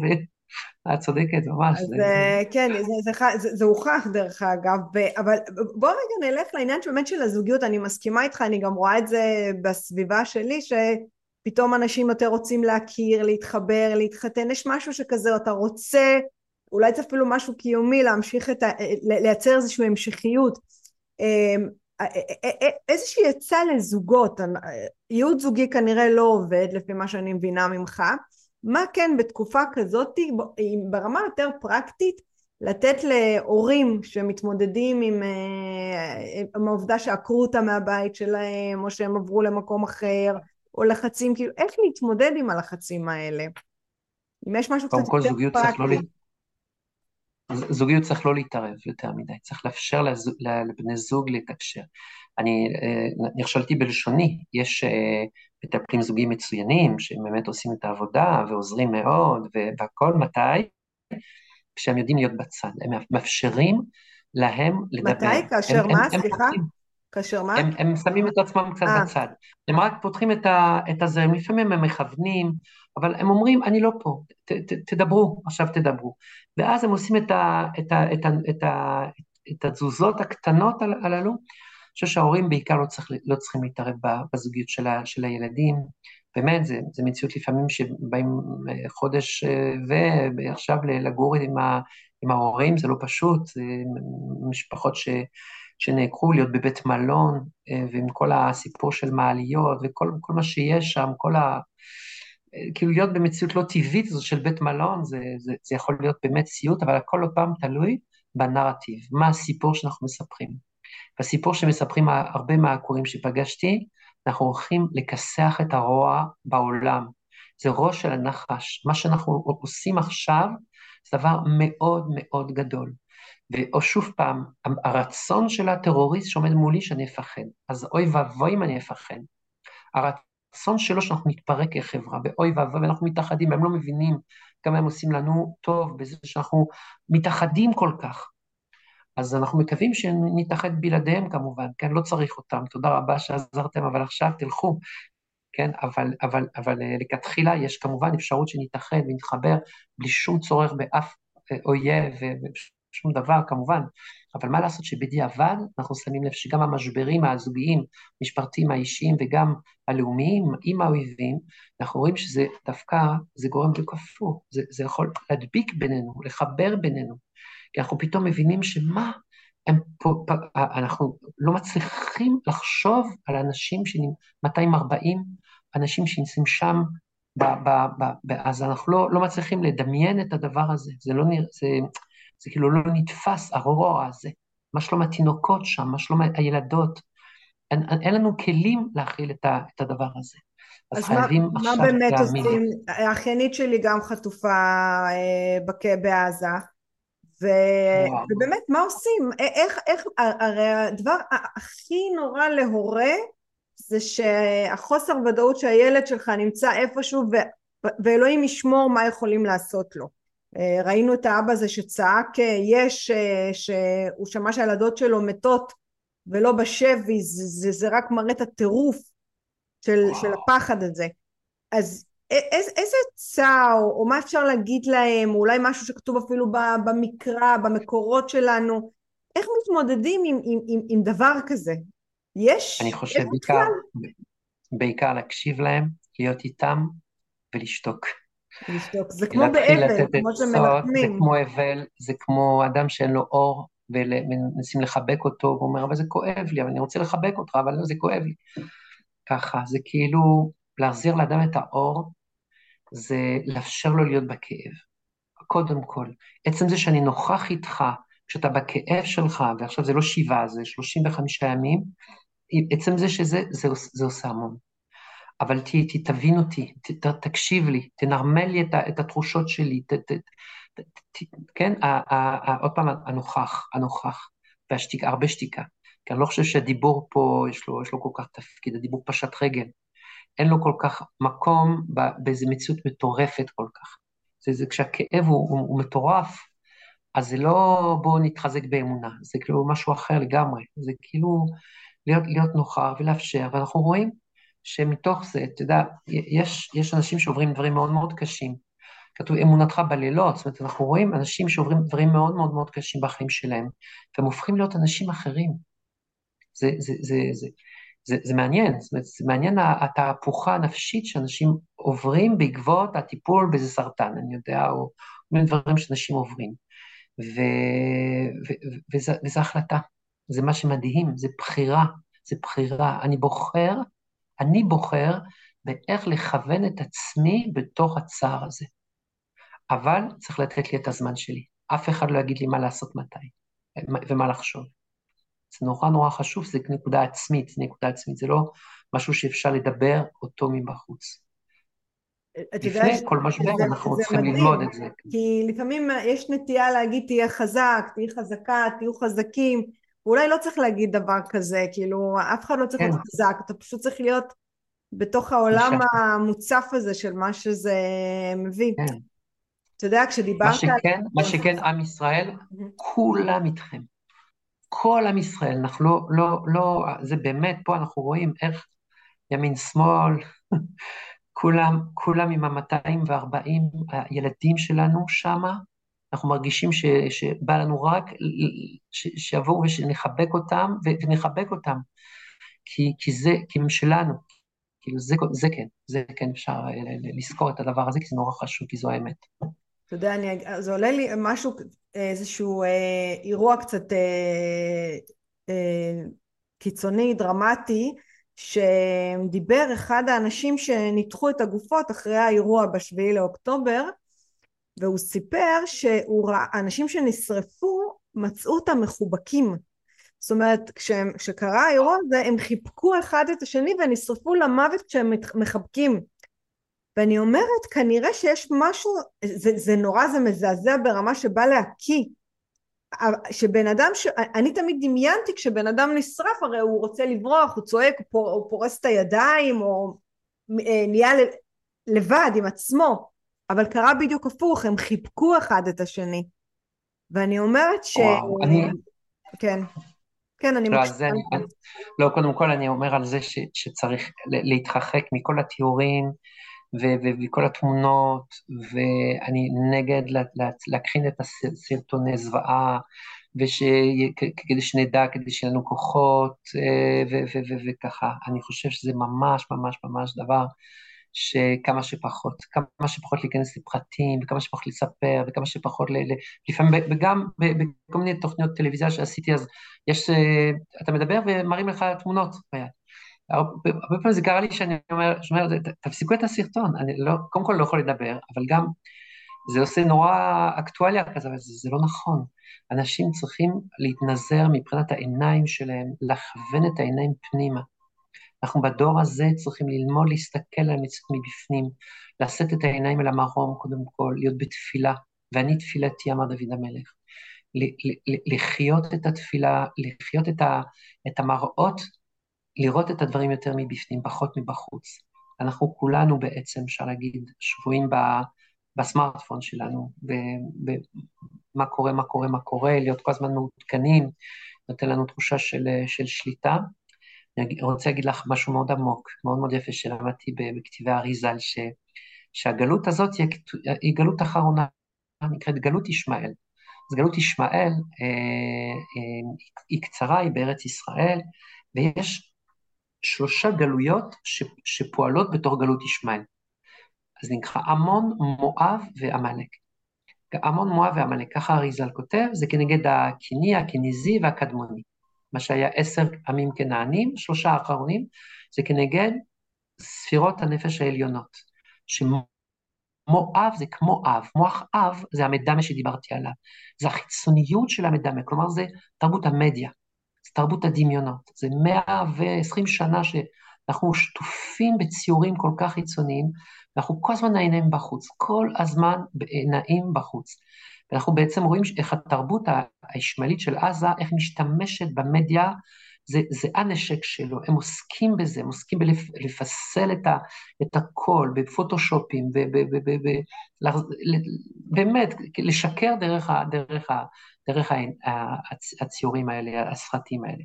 את צודקת, ממש. אז זה... אה, כן, זה, זה, זה, זה הוכח דרך אגב, אבל בוא רגע נלך לעניין באמת של הזוגיות, אני מסכימה איתך, אני גם רואה את זה בסביבה שלי, שפתאום אנשים יותר רוצים להכיר, להתחבר, להתחתן, יש משהו שכזה, אתה רוצה, אולי זה אפילו משהו קיומי, להמשיך את ה... לייצר איזושהי המשכיות. אמ, איזושהי עצה לזוגות, ייעוד זוגי כנראה לא עובד לפי מה שאני מבינה ממך, מה כן בתקופה כזאת ברמה יותר פרקטית לתת להורים שמתמודדים עם, אה, עם העובדה שעקרו אותם מהבית שלהם או שהם עברו למקום אחר או לחצים, כאילו איך להתמודד עם הלחצים האלה? אם יש משהו קצת יותר פרקטי. זוגיות צריך לא להתערב יותר מדי, צריך לאפשר לבני זוג להתקשר. אני אה, נכשלתי בלשוני, יש אה, מטפלים זוגיים מצוינים שהם באמת עושים את העבודה ועוזרים מאוד והכל, מתי? כשהם יודעים להיות בצד, הם מאפשרים להם לדבר. מתי? כאשר מה? סליחה? כאשר מה? הם, הם שמים את עצמם קצת 아. אה. בצד. הם רק פותחים את, ה, את הזה, לפעמים הם מכוונים, אבל הם אומרים, אני לא פה, ת, ת, תדברו, עכשיו תדברו. ואז הם עושים את, ה, את, ה, את, ה, את, ה, את התזוזות הקטנות הללו. אני חושב שההורים בעיקר לא, צריך, לא צריכים להתערב בזוגיות של, ה, של הילדים. באמת, זה מציאות לפעמים שבאים אה, חודש אה, ועכשיו לגור עם, ה, עם ההורים, זה לא פשוט, זה משפחות ש... שנעקרו להיות בבית מלון, אה, ועם כל הסיפור של מעליות, וכל מה שיש שם, כל ה... כאילו להיות במציאות לא טבעית הזו של בית מלון, זה, זה, זה יכול להיות באמת סיוט, אבל הכל עוד פעם תלוי בנרטיב, מה הסיפור שאנחנו מספרים. בסיפור שמספרים הרבה מהעקורים שפגשתי, אנחנו הולכים לכסח את הרוע בעולם. זה ראש של הנחש. מה שאנחנו עושים עכשיו זה דבר מאוד מאוד גדול. או שוב פעם, הרצון של הטרוריסט שעומד מולי שאני אפחד. אז אוי ואבוי אם אני אפחד. הרצון שלו שאנחנו נתפרק כחברה, ואוי ואבוי, ואנחנו מתאחדים, הם לא מבינים כמה הם עושים לנו טוב בזה שאנחנו מתאחדים כל כך. אז אנחנו מקווים שנתאחד בלעדיהם כמובן, כן? לא צריך אותם, תודה רבה שעזרתם, אבל עכשיו תלכו, כן? אבל, אבל, אבל אה, לכתחילה יש כמובן אפשרות שנתאחד ונתחבר בלי שום צורך באף אה, אויב ושום דבר כמובן, אבל מה לעשות שבדיעבד אנחנו שמים לב שגם המשברים הזוגיים, המשפחתיים, האישיים וגם הלאומיים עם האויבים, אנחנו רואים שזה דווקא, זה גורם בכפור, זה, זה יכול להדביק בינינו, לחבר בינינו, כי אנחנו פתאום מבינים שמה, הם פה, אנחנו לא מצליחים לחשוב על אנשים, 240 אנשים שנמצאים שם אז אנחנו לא, לא מצליחים לדמיין את הדבר הזה, זה לא נראה, זה, זה כאילו לא נתפס, הרוע הזה. מה שלום התינוקות שם, מה שלום הילדות. אין, אין לנו כלים להכיל את, ה, את הדבר הזה. אז, אז חייבים מה, עכשיו. מה באמת להאמין. עושים? האחיינית שלי גם חטופה אה, בק... בעזה, ו... ובאמת, מה עושים? איך, איך, הרי הדבר הכי נורא להורה זה שהחוסר ודאות שהילד שלך נמצא איפשהו ו... ואלוהים ישמור מה יכולים לעשות לו. אה, ראינו את האבא הזה שצעק אה, יש, אה, שהוא שמע שהילדות שלו מתות ולא בשבי, זה, זה, זה רק מראה את הטירוף של, של הפחד הזה. אז איזה, איזה עצה או, או מה אפשר להגיד להם, או אולי משהו שכתוב אפילו במקרא, במקורות שלנו, איך מתמודדים עם, עם, עם, עם דבר כזה? יש? אני חושב בעיקר, בעיקר להקשיב להם, להיות איתם ולשתוק. לשתוק. זה כמו באבל, כמו שמנחמים. זה כמו אבל, זה כמו אדם שאין לו אור, ומנסים לחבק אותו, והוא אומר, אבל זה כואב לי, אבל אני רוצה לחבק אותך, אבל לא, זה כואב לי. ככה, זה כאילו להחזיר לאדם את האור, זה לאפשר לו להיות בכאב. קודם כל, עצם זה שאני נוכח איתך, כשאתה בכאב שלך, ועכשיו זה לא שבעה, זה 35 ימים, עצם זה שזה זה, זה עושה המון. אבל ת, ת, תבין אותי, ת, תקשיב לי, תנרמל לי את, את התחושות שלי, ת, ת, ת, ת, כן, ה, ה, ה, עוד פעם, הנוכח, הנוכח, והשתיקה, הרבה שתיקה. כי אני לא חושב שהדיבור פה, יש לו, יש לו כל כך תפקיד, הדיבור פשט רגל. אין לו כל כך מקום באיזו מציאות מטורפת כל כך. זה, זה כשהכאב הוא, הוא, הוא מטורף, אז זה לא בואו נתחזק באמונה, זה כאילו משהו אחר לגמרי, זה כאילו להיות, להיות נוכח ולאפשר, ואנחנו רואים שמתוך זה, אתה יודע, יש, יש אנשים שעוברים דברים מאוד מאוד קשים. כתוב אמונתך בלילות, זאת אומרת, אנחנו רואים אנשים שעוברים דברים מאוד מאוד מאוד קשים בחיים שלהם, והם הופכים להיות אנשים אחרים. זה, זה, זה, זה, זה, זה מעניין, זאת אומרת, זה מעניין התהפוכה הנפשית שאנשים עוברים בעקבות הטיפול באיזה סרטן, אני יודע, או מיני דברים שאנשים עוברים. ו, ו, ו, וזה, וזה החלטה, זה מה שמדהים, זה בחירה, זה בחירה. אני בוחר, אני בוחר באיך לכוון את עצמי בתוך הצער הזה. אבל צריך לתת לי את הזמן שלי. אף אחד לא יגיד לי מה לעשות מתי ומה לחשוב. זה נורא נורא חשוב, זה נקודה עצמית, זה נקודה עצמית, זה לא משהו שאפשר לדבר אותו מבחוץ. לפני כל משבר אנחנו צריכים ללמוד את זה. כי לפעמים יש נטייה להגיד תהיה חזק, תהיה חזקה, תהיו חזקים, ואולי לא צריך להגיד דבר כזה, כאילו אף אחד לא צריך להיות כן. חזק, אתה פשוט צריך להיות בתוך העולם המוצף הזה של מה שזה מביא. כן. אתה יודע, כשדיברת... מה שכן, מה שכן, עם ישראל, כולם איתכם. כל עם ישראל, אנחנו לא, לא, לא, זה באמת, פה אנחנו רואים איך ימין שמאל, כולם, כולם עם ה-240 הילדים שלנו שמה, אנחנו מרגישים ש, שבא לנו רק שיבואו ושנחבק אותם, ונחבק אותם, כי, כי זה, כי הם שלנו, כאילו זה, זה כן, זה כן אפשר לזכור את הדבר הזה, כי זה נורא חשוב, כי זו האמת. אתה יודע, אני, זה עולה לי משהו, איזשהו אה, אירוע קצת אה, אה, קיצוני, דרמטי, שדיבר אחד האנשים שניתחו את הגופות אחרי האירוע בשביעי לאוקטובר, והוא סיפר שאנשים שנשרפו מצאו אותם מחובקים. זאת אומרת, כשקרה האירוע הזה, הם חיבקו אחד את השני ונשרפו למוות כשהם מחבקים. ואני אומרת כנראה שיש משהו זה, זה נורא זה מזעזע ברמה שבא להקיא שבן אדם ש... אני תמיד דמיינתי כשבן אדם נשרף הרי הוא רוצה לברוח הוא צועק הוא, פור... הוא פורס את הידיים או אה, נהיה לבד עם עצמו אבל קרה בדיוק הפוך הם חיבקו אחד את השני ואני אומרת ש... וואו, אני... כן כן, אני לא, מקשיבה. אני, לא, קודם כל אני אומר על זה ש, שצריך להתרחק מכל התיאורים וכל התמונות, ואני נגד להקרין את הסרטוני זוועה, כדי שנדע, כדי שיהיו לנו כוחות, אה, וככה. אני חושב שזה ממש ממש ממש דבר שכמה שפחות, כמה שפחות להיכנס לפרטים, וכמה שפחות לספר, וכמה שפחות, ל, ל, לפעמים, וגם בכל מיני תוכניות טלוויזיה שעשיתי, אז יש, אה, אתה מדבר ומראים לך תמונות ביד. הרבה פעמים זה קרה לי שאני אומר, שומע, תפסיקו את הסרטון, אני לא, קודם כל לא יכול לדבר, אבל גם זה עושה נורא אקטואליה כזה, אבל זה, זה לא נכון. אנשים צריכים להתנזר מבחינת העיניים שלהם, לכוון את העיניים פנימה. אנחנו בדור הזה צריכים ללמוד להסתכל על המציאות מבפנים, לשאת את העיניים אל המרום קודם כל, להיות בתפילה, ואני תפילתי, אמר דוד המלך. לחיות את התפילה, לחיות את, ה, את המראות לראות את הדברים יותר מבפנים, פחות מבחוץ. אנחנו כולנו בעצם, אפשר להגיד, שבויים בסמארטפון שלנו, ומה קורה, מה קורה, מה קורה, להיות כל הזמן מעודכנים, נותן לנו תחושה של, של שליטה. אני רוצה להגיד לך משהו מאוד עמוק, מאוד מאוד יפה שלמדתי בכתיבי אריזל, ש, שהגלות הזאת היא, היא גלות אחרונה, נקראת גלות ישמעאל. אז גלות ישמעאל אה, אה, היא קצרה, היא בארץ ישראל, ויש שלושה גלויות ש, שפועלות בתור גלות ישמעאל. אז נקרא עמון, מואב ועמלק. עמון, מואב ועמלק, ככה אריזל כותב, זה כנגד הקיני, הכניזי והקדמוני. מה שהיה עשר עמים כנענים, שלושה האחרונים, זה כנגד ספירות הנפש העליונות. שמואב זה כמו אב, מוח אב זה המדמה שדיברתי עליו, זה החיצוניות של המדמה, כלומר זה תרבות המדיה. זה תרבות הדמיונות. זה 120 שנה שאנחנו שטופים בציורים כל כך חיצוניים, ואנחנו כל הזמן נעים בחוץ, כל הזמן נעים בחוץ. ואנחנו בעצם רואים איך התרבות הישמעאלית של עזה, איך משתמשת במדיה זה, זה הנשק שלו, הם עוסקים בזה, הם עוסקים בלפסל את, ה, את הכל, בפוטושופים, ב, ב, ב, ב, ב, ב, באמת, לשקר דרך, ה, דרך, ה, דרך ה, הציורים האלה, הסרטים האלה.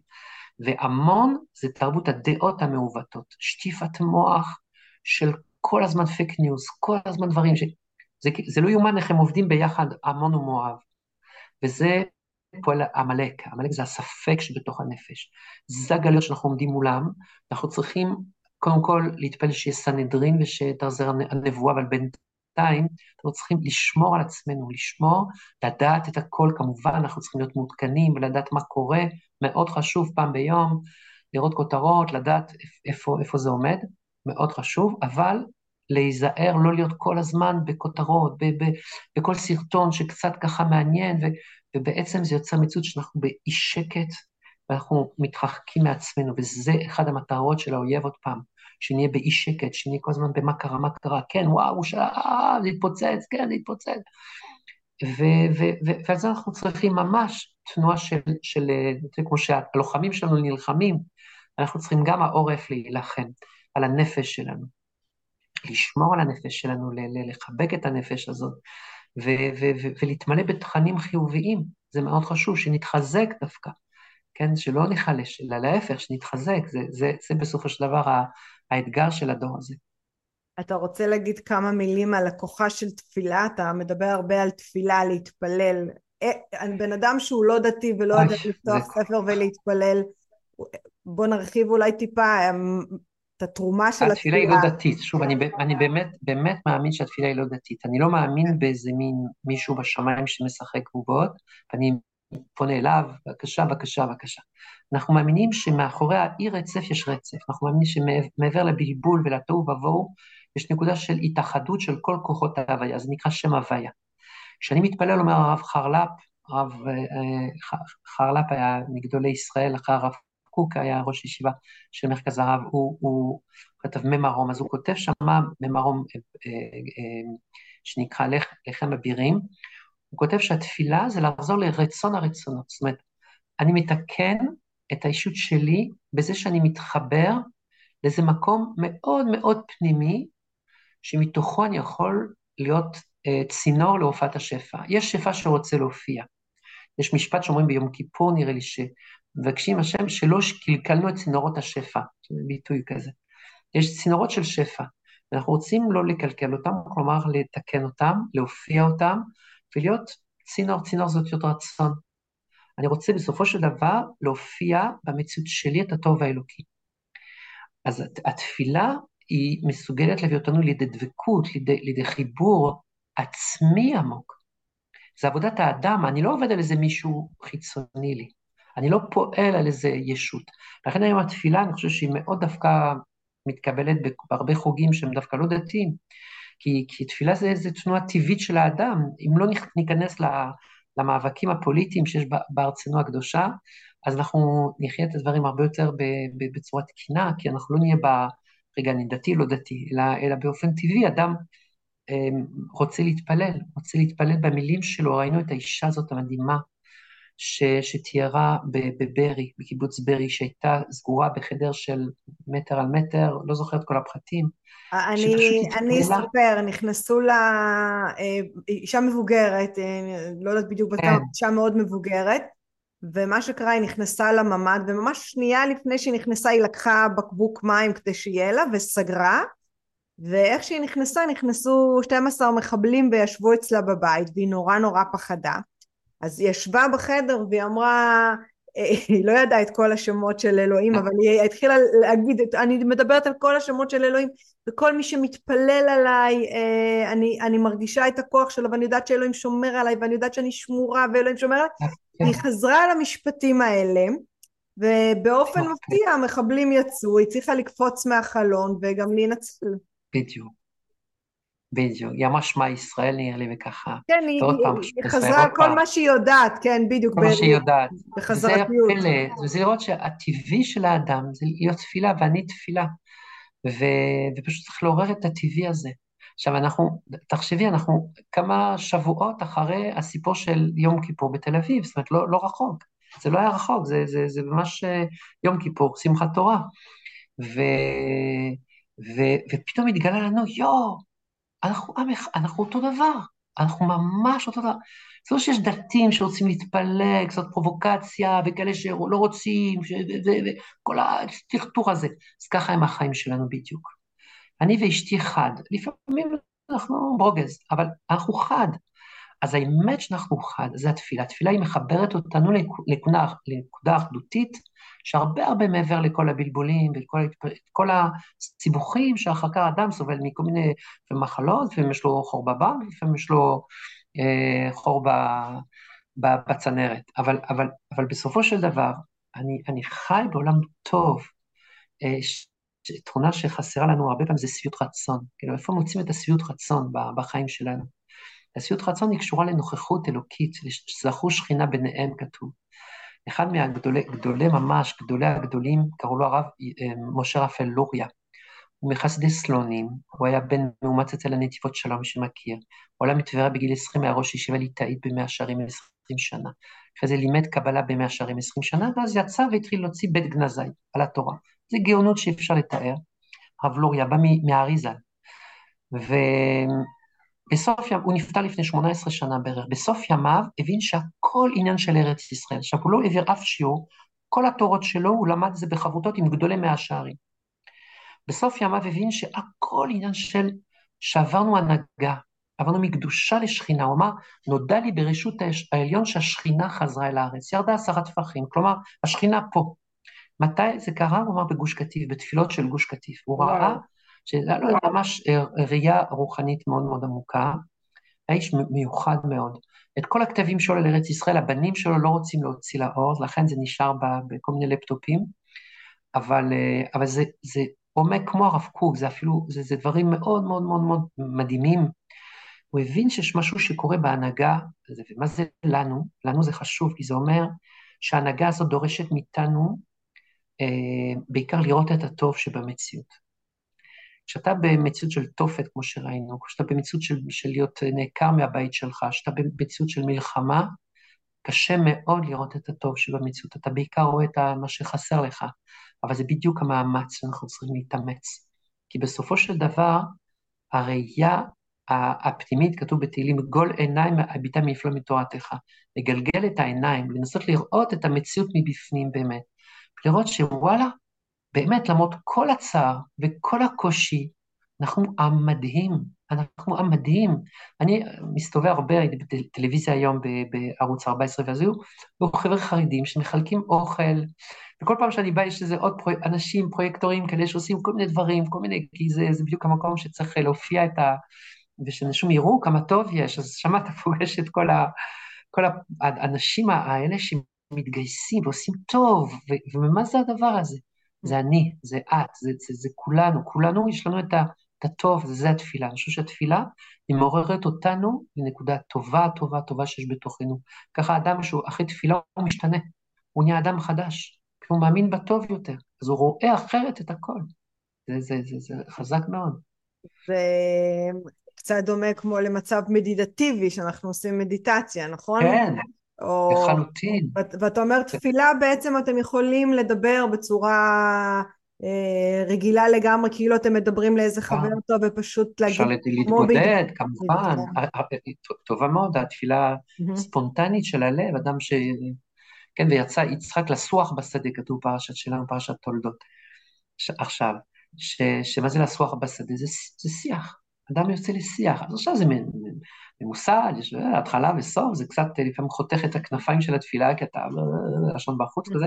והמון זה תרבות הדעות המעוותות, שטיפת מוח של כל הזמן פייק ניוז, כל הזמן דברים. זה, זה לא יאומן איך הם עובדים ביחד, עמון ומואב. וזה פועל עמלק, עמלק זה הספק שבתוך הנפש. זה הגלויות שאנחנו עומדים מולם, אנחנו צריכים קודם כל להתפלל שיהיה סנהדרין ושתחזר הנבואה, אבל בינתיים אנחנו צריכים לשמור על עצמנו, לשמור, לדעת את הכל, כמובן אנחנו צריכים להיות מעודכנים ולדעת מה קורה, מאוד חשוב פעם ביום, לראות כותרות, לדעת איפה, איפה זה עומד, מאוד חשוב, אבל להיזהר, לא להיות כל הזמן בכותרות, ב- ב- בכל סרטון שקצת ככה מעניין, ו- ובעצם זה יוצר מציאות שאנחנו באי שקט, ואנחנו מתרחקים מעצמנו, וזה אחד המטרות של האויב עוד פעם, שנהיה באי שקט, שנהיה כל הזמן במה קרה, מה קרה, כן, וואו, שעה, אה, זה התפוצץ, כן, זה התפוצץ. ועל זה אנחנו צריכים ממש תנועה של, של, של כמו שהלוחמים שלנו נלחמים, אנחנו צריכים גם העורף להילחם על הנפש שלנו. לשמור על הנפש שלנו, לחבק את הנפש הזאת, ולהתמלא בתכנים חיוביים. זה מאוד חשוב, שנתחזק דווקא, כן? שלא נחלש, אלא להפך, שנתחזק. זה, זה, זה בסופו של דבר האתגר של הדור הזה. אתה רוצה להגיד כמה מילים על הכוחה של תפילה? אתה מדבר הרבה על תפילה, להתפלל. אה, בן אדם שהוא לא דתי ולא יודע לפתוח ספר ולהתפלל, בוא נרחיב אולי טיפה אמ, את התרומה של התפילה. התפילה היא לא דתית, שוב, אני, אני באמת, באמת מאמין שהתפילה היא לא דתית. אני לא מאמין. באיזה מין מישהו בשמיים שמשחק בובות, ואני פונה אליו, בבקשה, בבקשה, בבקשה. אנחנו מאמינים שמאחורי האי רצף יש רצף. אנחנו מאמינים שמעבר לבלבול ולתוהו ובוהו, יש נקודה של התאחדות של כל כוחות ההוויה, זה נקרא שם הוויה. כשאני מתפלל, אומר הרב חרל"פ, הרב אה, חרל"פ היה מגדולי ישראל, אחרי הרב קוק היה ראש ישיבה של מרכז הרב, הוא, הוא כתב ממרום, אז הוא כותב שם ממרום אה, אה, שנקרא לח, לחם אבירים, הוא כותב שהתפילה זה לחזור לרצון הרצונות, זאת אומרת, אני מתקן את האישות שלי בזה שאני מתחבר לאיזה מקום מאוד מאוד פנימי, שמתוכו אני יכול להיות אה, צינור להופעת השפע. יש שפע שרוצה להופיע. יש משפט שאומרים ביום כיפור, נראה לי, שמבקשים השם שלא קלקלנו את צינורות השפע, ביטוי כזה. יש צינורות של שפע, ואנחנו רוצים לא לקלקל אותם, כלומר לתקן אותם, להופיע אותם, ולהיות צינור, צינור זאת להיות רצון. אני רוצה בסופו של דבר להופיע במציאות שלי את הטוב האלוקי. אז התפילה היא מסוגלת להביא אותנו לידי דבקות, לידי, לידי חיבור עצמי עמוק. זה עבודת האדם, אני לא עובד על איזה מישהו חיצוני לי, אני לא פועל על איזה ישות. לכן היום התפילה, אני חושב שהיא מאוד דווקא מתקבלת בהרבה חוגים שהם דווקא לא דתיים, כי, כי תפילה זה איזו תנועה טבעית של האדם. אם לא ניכנס למאבקים הפוליטיים שיש בארצנו הקדושה, אז אנחנו נחיה את הדברים הרבה יותר בצורה תקינה, כי אנחנו לא נהיה רגע, אני דתי, לא דתי, אלא, אלא באופן טבעי, אדם אמ, רוצה להתפלל, רוצה להתפלל במילים שלו, ראינו את האישה הזאת המדהימה, ש, שתיארה בברי, בקיבוץ ברי, שהייתה סגורה בחדר של מטר על מטר, לא זוכרת כל הפחתים. אני, אני אספר, נכנסו לה אה, אישה מבוגרת, אה, לא יודעת בדיוק כן. בטח, אישה מאוד מבוגרת, ומה שקרה היא נכנסה לממ"ד וממש שנייה לפני שהיא נכנסה היא לקחה בקבוק מים כדי שיהיה לה וסגרה ואיך שהיא נכנסה נכנסו 12 מחבלים וישבו אצלה בבית והיא נורא נורא פחדה אז היא ישבה בחדר והיא אמרה היא לא ידעה את כל השמות של אלוהים אבל היא התחילה להגיד אני מדברת על כל השמות של אלוהים וכל מי שמתפלל עליי אה, אני, אני מרגישה את הכוח שלו ואני יודעת שאלוהים שומר עליי ואני יודעת שאני שמורה ואלוהים שומר עליי היא חזרה על המשפטים האלה ובאופן אוקיי. מפתיע המחבלים יצאו, היא צריכה לקפוץ מהחלון וגם להינצל. בדיוק. בדיוק, היא אמרה שמע ישראל נראה לי וככה. כן, היא, היא חזרה כל מה שהיא יודעת, כן, בדיוק. כל מה שהיא יודעת. בחזרתיות. זה הפלא, זה לראות שהטבעי של האדם זה להיות תפילה ואני תפילה. ו, ופשוט צריך לעורר את הטבעי הזה. עכשיו אנחנו, תחשבי, אנחנו כמה שבועות אחרי הסיפור של יום כיפור בתל אביב, זאת אומרת לא, לא רחוק. זה לא היה רחוק, זה, זה, זה ממש יום כיפור, שמחת תורה. ו, ו, ופתאום התגלה לנו, יואו, אנחנו, אנחנו אותו דבר, אנחנו ממש אותו דבר. זה לא שיש דתיים שרוצים להתפלג, זאת פרובוקציה, וכאלה שלא רוצים, וכל הטרטור הזה. אז ככה הם החיים שלנו בדיוק. אני ואשתי חד, לפעמים אנחנו ברוגז, אבל אנחנו חד. אז האמת שאנחנו חד, זה התפילה. התפילה היא מחברת אותנו לנקודה, לנקודה אחדותית, שהרבה הרבה מעבר לכל הבלבולים וכל הסיבוכים שאחר כך אדם סובל מכל מיני מחלות, לפעמים יש לו חור בבנק, לפעמים יש לו אה, חור ב, ב, בצנרת. אבל, אבל, אבל בסופו של דבר, אני, אני חי בעולם טוב. אה, תכונה שחסרה לנו הרבה פעמים זה שביעות רצון. כאילו, איפה מוצאים את השביעות רצון בחיים שלנו? השביעות רצון היא קשורה לנוכחות אלוקית, שזכו שכינה ביניהם כתוב. אחד מהגדולי, גדולי ממש, גדולי הגדולים, קראו לו הרב אה, משה רפאל לוריה. הוא מחסדי סלונים, הוא היה בן מאומץ אצל הנתיבות שלום, מי שמכיר. הוא עלה מטבריה בגיל 20, היה ראש ישיבה ליטאית במאה שערים 20 שנה. אחרי זה לימד קבלה במאה שערים 20 שנה, ואז יצא והתחיל להוציא בית גנזי על התורה. זה גאונות שאי אפשר לתאר. הרב לוריה בא מהאריזה. ובסוף ימיו, הוא נפטר לפני 18 שנה בערך, בסוף ימיו הבין שהכל עניין של ארץ ישראל. עכשיו, הוא לא העביר אף שיעור, כל התורות שלו, הוא למד את זה בחברותות עם גדולי מאה שערים. בסוף ימיו הבין שהכל עניין של שעברנו הנהגה, עברנו מקדושה לשכינה, הוא אמר, נודע לי ברשות העליון שהשכינה חזרה אל הארץ, ירדה עשרה טפחים, כלומר, השכינה פה. מתי זה קרה? הוא אמר בגוש קטיף, בתפילות של גוש קטיף. הוא ראה שהיה לו ממש אה, ראייה רוחנית מאוד מאוד עמוקה, האיש מיוחד מאוד. את כל הכתבים שלו לארץ ישראל, הבנים שלו לא רוצים להוציא לאור, לכן זה נשאר בכל מיני לפטופים, אבל, אה, אבל זה, זה עומק כמו הרב קוק, זה אפילו, זה, זה דברים מאוד מאוד מאוד מאוד מדהימים. הוא הבין שיש משהו שקורה בהנהגה, ומה זה לנו? לנו זה חשוב, כי זה אומר שההנהגה הזאת דורשת מאיתנו אה, בעיקר לראות את הטוב שבמציאות. כשאתה במציאות של תופת, כמו שראינו, כשאתה במציאות של, של להיות נעקר מהבית שלך, כשאתה במציאות של מלחמה, קשה מאוד לראות את הטוב שבמציאות. אתה בעיקר רואה את מה שחסר לך, אבל זה בדיוק המאמץ שאנחנו צריכים להתאמץ. כי בסופו של דבר, הראייה הפנימית, כתוב בתהילים, גול עיניים הביטה מפלוא מתורתך. לגלגל את העיניים, לנסות לראות את המציאות מבפנים באמת. לראות שוואלה, באמת, למרות כל הצער וכל הקושי, אנחנו עם מדהים, אנחנו עם מדהים. אני מסתובב הרבה, הייתי בטלוויזיה היום בערוץ 14, ואז היו חבר'ה חרדים שמחלקים אוכל, וכל פעם שאני בא יש איזה עוד פרו... אנשים, פרויקטורים כאלה שעושים כל מיני דברים, כל מיני, כי זה, זה בדיוק המקום שצריך להופיע את ה... ושאנשים יראו כמה טוב יש, אז שם אתה פוגש את כל, ה... כל האנשים האלה שמתגייסים ועושים טוב, ו... ומה זה הדבר הזה? זה אני, זה את, זה, זה, זה כולנו, כולנו יש לנו את, ה, את הטוב, זה, זה התפילה. אני חושב שהתפילה היא מעוררת אותנו לנקודה טובה, טובה, טובה שיש בתוכנו. ככה אדם שהוא אחרי תפילה הוא משתנה, הוא נהיה אדם חדש, כי הוא מאמין בטוב יותר, אז הוא רואה אחרת את הכל. זה, זה, זה, זה חזק מאוד. וקצת דומה כמו למצב מדיטטיבי, שאנחנו עושים מדיטציה, נכון? כן, או... לחלוטין. ואתה אומר תפילה בעצם אתם יכולים לדבר בצורה אה, רגילה לגמרי, כאילו אתם מדברים לאיזה אה. חבר טוב ופשוט להגיד... אפשר להתמודד, כמובן. אה, טובה מאוד, התפילה ספונטנית של הלב, אדם ש... כן, ויצא יצחק לסוח בשדה, כתוב פרשת שלנו, פרשת תולדות. עכשיו, שמה זה לסוח בשדה? זה, זה שיח. אדם יוצא לשיח. אז עכשיו זה ממוסד, יש התחלה וסוף, זה קצת לפעמים חותך את הכנפיים של התפילה, כי אתה לשון בחוץ כזה,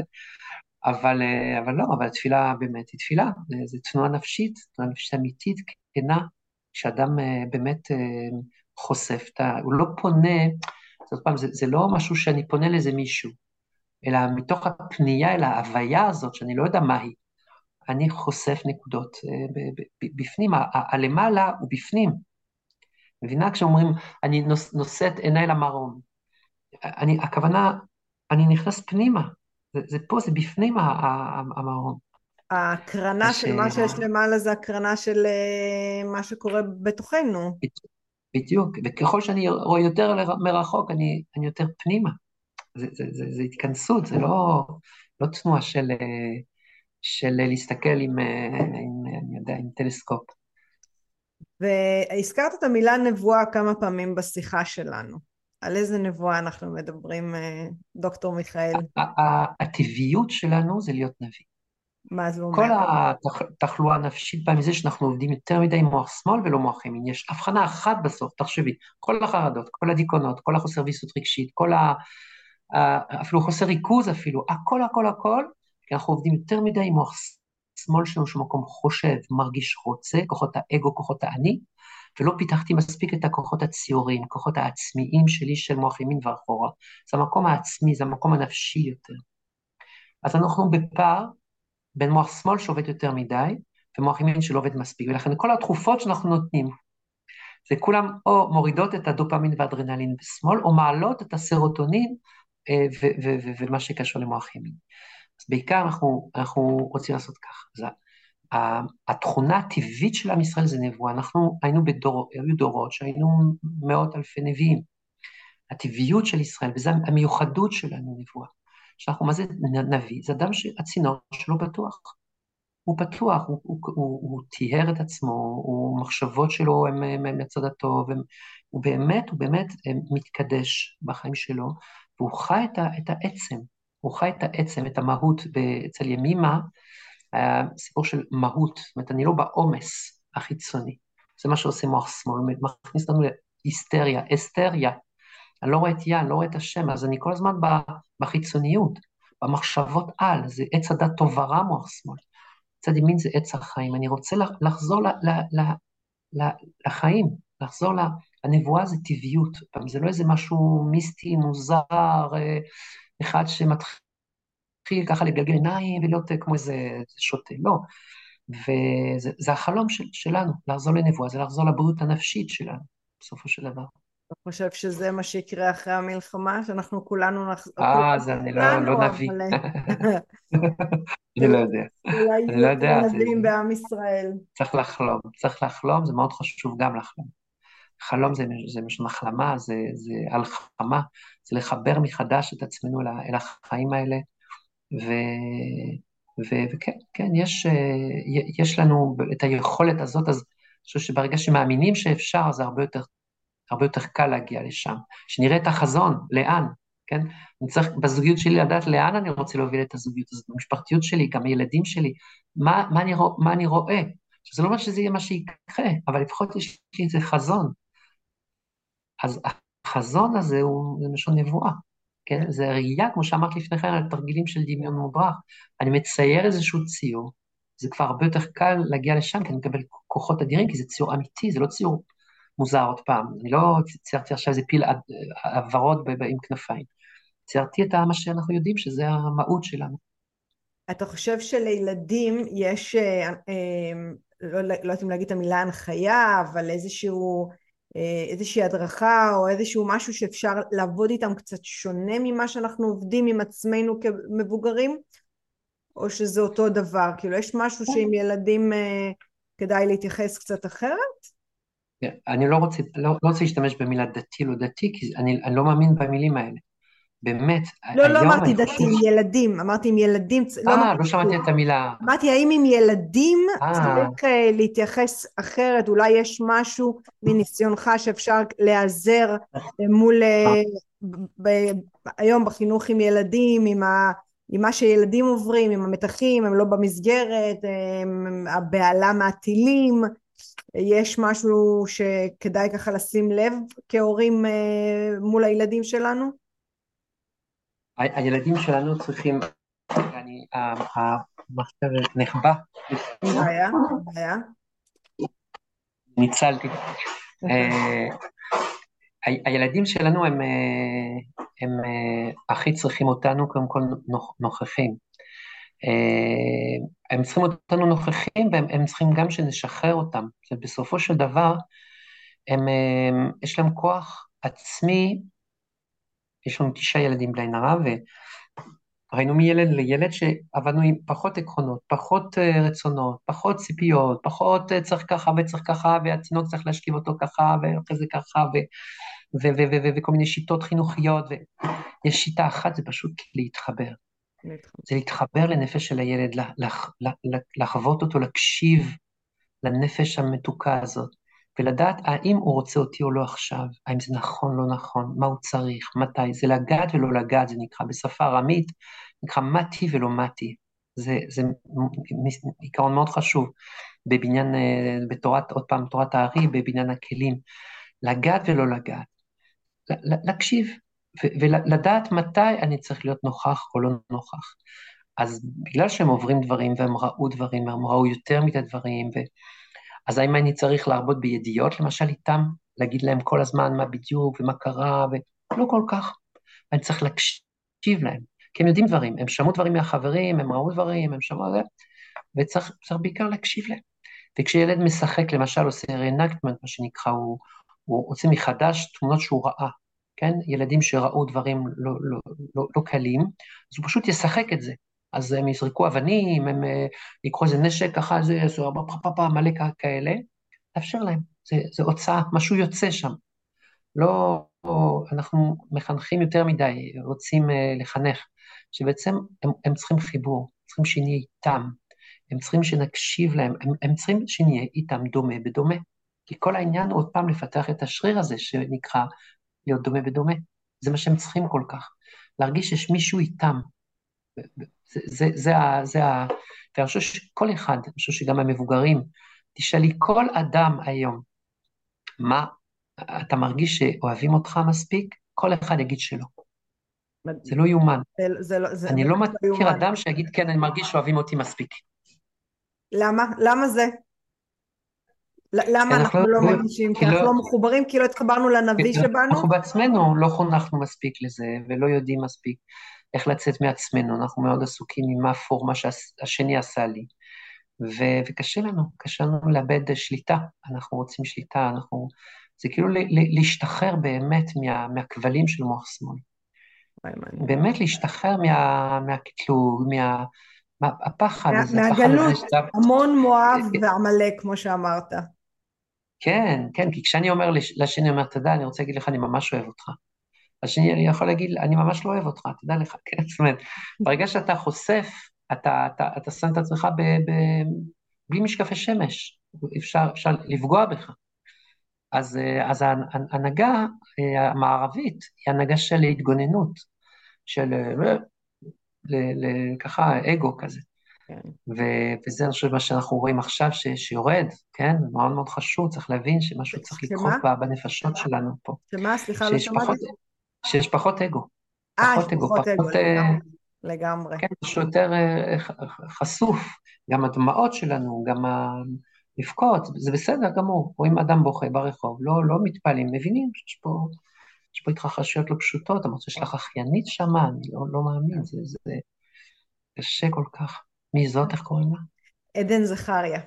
אבל, אבל לא, אבל התפילה באמת היא תפילה, זו תנועה נפשית, תנועה נפשית אמיתית, כנה, שאדם באמת חושף, הוא לא פונה, זאת פעם, זה, זה לא משהו שאני פונה לאיזה מישהו, אלא מתוך הפנייה אל ההוויה הזאת, שאני לא יודע מה היא, אני חושף נקודות בפנים, הלמעלה הוא בפנים. מבינה? כשאומרים, אני נושא את עיניי למרום. אני, הכוונה, אני נכנס פנימה. זה, זה פה, זה בפנים המרום. ההקרנה של מה שיש למעלה זה הקרנה של אה, מה שקורה בתוכנו. בדיוק, וככל שאני רואה יותר מרחוק, אני, אני יותר פנימה. זה, זה, זה, זה התכנסות, זה לא, לא תנועה של, של להסתכל עם, עם, אני יודע, עם טלסקופ. והזכרת את המילה נבואה כמה פעמים בשיחה שלנו. על איזה נבואה אנחנו מדברים, דוקטור מיכאל? הטבעיות שלנו זה להיות נביא. מה זה אומר? כל התחלואה הנפשית באה מזה שאנחנו עובדים יותר מדי עם מוח שמאל ולא מוח ימין. יש הבחנה אחת בסוף, תחשבי, כל החרדות, כל הדיכאונות, כל החוסר ויסות רגשית, כל ה... אפילו חוסר ריכוז אפילו, הכל הכל הכל, כי אנחנו עובדים יותר מדי עם מוח שמאל שהוא מקום חושב, מרגיש, רוצה, כוחות האגו, כוחות האני, ולא פיתחתי מספיק את הכוחות הציוריים, כוחות העצמיים שלי של מוח ימין ואחורה. זה המקום העצמי, זה המקום הנפשי יותר. אז אנחנו בפער בין מוח שמאל שעובד יותר מדי, ומוח ימין שלא עובד מספיק. ולכן כל התרופות שאנחנו נותנים, זה כולם או מורידות את הדופמין והאדרנלין בשמאל, או מעלות את הסרוטונין אה, ומה שקשור למוח ימין. אז בעיקר אנחנו, אנחנו רוצים לעשות ככה. אז התכונה הטבעית של עם ישראל זה נבואה. אנחנו היינו בדור, היו דורות שהיינו מאות אלפי נביאים. הטבעיות של ישראל, וזו המיוחדות שלנו נבואה. שאנחנו, מה זה נביא? זה אדם שהצינור שלו פתוח. הוא פתוח, הוא, הוא, הוא, הוא טיהר את עצמו, הוא, מחשבות שלו הן מהצד הטוב, הם, הוא באמת, הוא באמת אה, מתקדש בחיים שלו, והוא חי את, ה, את העצם, הוא חי את העצם, את המהות. אצל ימימה, סיפור של מהות, זאת אומרת, אני לא בעומס החיצוני. זה מה שעושה מוח שמאל, מכניס אותנו להיסטריה, אסטריה, אני לא רואה את יה, אני לא רואה את השם, אז אני כל הזמן בחיצוניות, במחשבות על, זה עץ הדת טוב ורע מוח שמאל. צד ימין זה עץ החיים. אני רוצה לחזור ל, ל, ל, ל, לחיים, לחזור ל... הנבואה זה טבעיות, זה לא איזה משהו מיסטי, מוזר, אה, אחד שמתחיל ככה לגלגל עיניים ולהיות כמו איזה שוטה, לא. וזה החלום של, שלנו, לחזור לנבואה, זה לחזור לבריאות הנפשית שלנו, בסופו של דבר. אתה חושב שזה מה שיקרה אחרי המלחמה? שאנחנו כולנו נחזור... אה, אז אני לא, לא נביא. אני לא יודע. אולי יהיו נביאים בעם ישראל. צריך לחלום, צריך לחלום, זה מאוד חשוב גם לחלום. חלום זה, זה משהו החלמה, זה, זה הלחמה, זה לחבר מחדש את עצמנו אל החיים האלה. ו, ו, וכן, כן, יש, יש לנו את היכולת הזאת, אז אני חושב שברגע שמאמינים שאפשר, זה הרבה יותר הרבה יותר קל להגיע לשם. שנראה את החזון, לאן, כן? אני צריך בזוגיות שלי לדעת לאן אני רוצה להוביל את הזוגיות הזאת, במשפחתיות שלי, גם הילדים שלי, מה, מה, אני, מה אני רואה. שזה לא אומר שזה יהיה מה שיקרה, אבל לפחות יש לי איזה חזון. אז החזון הזה הוא למשל נבואה, כן? זה ראייה, כמו שאמרת לפני כן, על תרגילים של דמיון מוברח. אני מצייר איזשהו ציור, זה כבר הרבה יותר קל להגיע לשם, כי אני מקבל כוחות אדירים, כי זה ציור אמיתי, זה לא ציור מוזר עוד פעם. אני לא ציירתי עכשיו איזה פיל ורוד עם כנפיים. ציירתי את מה שאנחנו יודעים שזה המהות שלנו. אתה חושב שלילדים יש, אה, אה, לא, לא יודעת אם להגיד את המילה הנחיה, אבל איזשהו, איזושהי הדרכה או איזשהו משהו שאפשר לעבוד איתם קצת שונה ממה שאנחנו עובדים עם עצמנו כמבוגרים? או שזה אותו דבר? כאילו יש משהו כן. שעם ילדים כדאי להתייחס קצת אחרת? אני לא רוצה, לא, לא רוצה להשתמש במילה דתי לא דתי, כי אני, אני לא מאמין במילים האלה. באמת, לא, לא אמרתי דתי, עם ילדים, אמרתי עם ילדים. לא אה, לא, לא שמעתי את המילה. אמרתי, האם עם ילדים אה. צריך אה, להתייחס אחרת? אולי יש משהו מניסיונך שאפשר להיעזר מול, היום בחינוך עם ילדים, עם ה... עם מה שילדים עוברים, עם המתחים, הם לא במסגרת, הבהלה מהטילים, יש משהו שכדאי ככה לשים לב כהורים אה, מול הילדים שלנו? הילדים שלנו צריכים, אני, המחשב נחבא. בעיה, בעיה. ניצלתי. אה, הילדים שלנו הם, אה, הם הכי צריכים אותנו קודם כל נוכחים. אה, הם צריכים אותנו נוכחים והם צריכים גם שנשחרר אותם. בסופו של דבר, הם, יש להם כוח עצמי, יש לנו תשעה ילדים בלי נראה, וראינו מילד לילד שעבדנו עם פחות עקרונות, פחות אה, רצונות, פחות ציפיות, פחות אה, צריך ככה וצריך ככה, והתינוק צריך להשכיב אותו ככה, ואחרי זה ככה, ו... וכל מיני שיטות חינוכיות, ויש שיטה אחת, זה פשוט להתחבר. זה להתחבר לנפש של הילד, לחוות אותו, להקשיב לנפש המתוקה הזאת, ולדעת האם הוא רוצה אותי או לא עכשיו, האם זה נכון, לא נכון, מה הוא צריך, מתי, זה לגעת ולא לגעת, זה נקרא בשפה ארמית, נקרא מתי ולא מתי. זה, זה עיקרון מאוד חשוב בבניין, אה, בתורת, עוד פעם, תורת הארי, בבניין הכלים. לגעת ולא לגעת. להקשיב, ולדעת מתי אני צריך להיות נוכח או לא נוכח. אז בגלל שהם עוברים דברים והם ראו דברים, הם ראו יותר מדי דברים, ו... אז האם אני צריך להרבות בידיעות, למשל איתם, להגיד להם כל הזמן מה בדיוק ומה קרה, ולא כל כך. אני צריך להקשיב להם, כי הם יודעים דברים, הם שמעו דברים מהחברים, הם ראו דברים, הם שמעו זה, וצריך בעיקר להקשיב להם. וכשילד משחק, למשל עושה רנקטמנט, מה שנקרא, הוא, הוא עושה מחדש תמונות שהוא ראה, כן? ילדים שראו דברים לא, לא, לא, לא קלים, אז הוא פשוט ישחק את זה. אז הם יזרקו אבנים, הם אה, יקחו איזה נשק ככה, זה, זה מלא כאלה, תאפשר להם, זה, זה הוצאה, משהו יוצא שם. לא, אנחנו מחנכים יותר מדי, רוצים אה, לחנך, שבעצם הם, הם צריכים חיבור, צריכים שנהיה איתם, הם צריכים שנקשיב להם, הם, הם צריכים שנהיה איתם דומה בדומה. כי כל העניין הוא עוד פעם לפתח את השריר הזה שנקרא להיות דומה בדומה. זה מה שהם צריכים כל כך. להרגיש שיש מישהו איתם. זה, זה, זה, ה, זה ה... ואני חושב שכל אחד, אני חושב שגם המבוגרים, תשאלי כל אדם היום, מה, אתה מרגיש שאוהבים אותך מספיק? כל אחד יגיד שלא. זה לא יאומן. לא, אני לא, לא מכיר אדם שיגיד, כן, אני מרגיש שאוהבים אותי מספיק. למה? למה זה? למה אנחנו לא, לא מרגישים? כי אנחנו לא-, לא מחוברים, כי לא התחברנו לנביא שבנו? אנחנו בעצמנו לא חונכנו מספיק לזה, ולא יודעים מספיק איך לצאת מעצמנו, אנחנו מאוד עסוקים עם מה הפורמה שהשני עשה לי. ו- וקשה לנו, קשה לנו לאבד שליטה, אנחנו רוצים שליטה, אנחנו... זה כאילו להשתחרר באמת מה, מהכבלים של מוח שמאל. באמת להשתחרר מה, מהקטלוג, מה, מהפחד מה, הזה. מהגלות, המון מואב ועמלק, כמו שאמרת. כן, כן, כי כשאני אומר לשני, אומר, תדע, אני רוצה להגיד לך, אני ממש אוהב אותך. השני, אני יכול להגיד, אני ממש לא אוהב אותך, תדע לך, כן, זאת אומרת, ברגע שאתה חושף, אתה, אתה, אתה שם את עצמך ב, ב, בלי משקפי שמש, אפשר, אפשר לפגוע בך. אז, אז ההנהגה המערבית היא הנהגה של התגוננות, של ככה אגו כזה. כן. וזה, אני חושב, מה שאנחנו רואים עכשיו, ש, שיורד, כן? מאוד מאוד חשוב, צריך להבין שמשהו צריך לקרות בנפשות שלנו פה. שמה? סליחה, לא שמעתי. שיש פחות אגו. אה, פחות אגו, פחות אגו, אה, לגמרי. כן, משהו יותר אה, חשוף. גם הדמעות שלנו, גם לבכות, זה בסדר גמור. רואים אדם בוכה ברחוב, לא, לא מתפעלים, מבינים שיש פה, יש פה התרחשויות לא פשוטות, אמרת שיש לך אחיינית שמה, אני לא, לא מאמין, זה, זה קשה כל כך. מי זאת? איך קוראים לה? עדן זכריה.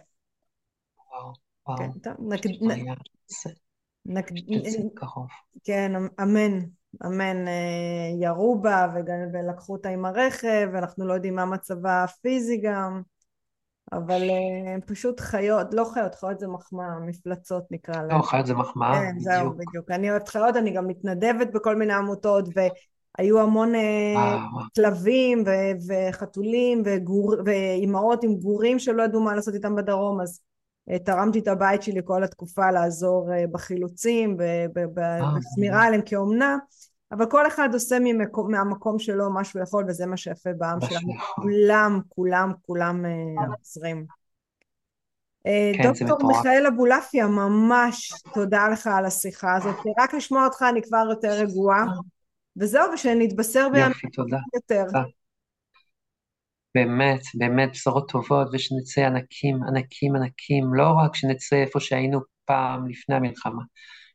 וואו, וואו. כן, טוב, נק... נק... כן, אמן, אמן. אה, ירו בה ולקחו אותה עם הרכב, ואנחנו לא יודעים מה מצבה הפיזי גם, אבל אה, פשוט חיות, לא חיות, חיות זה מחמאה, מפלצות נקרא להם. לא, חיות זה מחמאה, כן, בדיוק. זהו, בדיוק. אני אוהבת חיות, אני גם מתנדבת בכל מיני עמותות, ו... היו המון אה, כלבים וחתולים ואימהות עם גורים שלא ידעו מה לעשות איתם בדרום אז תרמתי את הבית שלי כל התקופה לעזור אה, בחילוצים ובשמירה עליהם כאומנה אבל כל אחד עושה ממקום, מהמקום שלו מה שהוא יכול וזה מה שיפה בעם שלנו. כולם כולם כולם עוזרים. כן, דוקטור מיכאל אבולעפיה ממש תודה לך על השיחה הזאת. רק לשמוע אותך אני כבר יותר רגועה. וזהו, ושנתבשר בימים יותר. באמת, באמת בשורות טובות, ושנצא ענקים, ענקים, ענקים, לא רק שנצא איפה שהיינו פעם לפני המלחמה,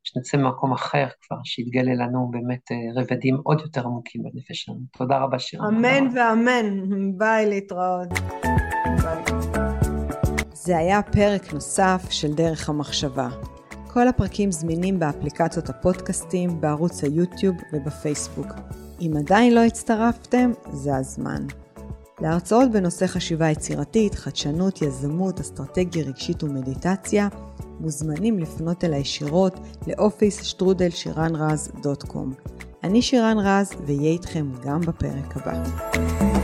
שנצא ממקום אחר כבר, שיתגלה לנו באמת אה, רבדים עוד יותר עמוקים בנפש שלנו. תודה רבה, שירה. אמן ואמן. ביי, להתראות. ביי. זה היה פרק נוסף של דרך המחשבה. כל הפרקים זמינים באפליקציות הפודקאסטים, בערוץ היוטיוב ובפייסבוק. אם עדיין לא הצטרפתם, זה הזמן. להרצאות בנושא חשיבה יצירתית, חדשנות, יזמות, אסטרטגיה רגשית ומדיטציה, מוזמנים לפנות אליי ישירות לאופיס שטרודל שירן רז דוט קום. אני שירן רז, ואהיה איתכם גם בפרק הבא.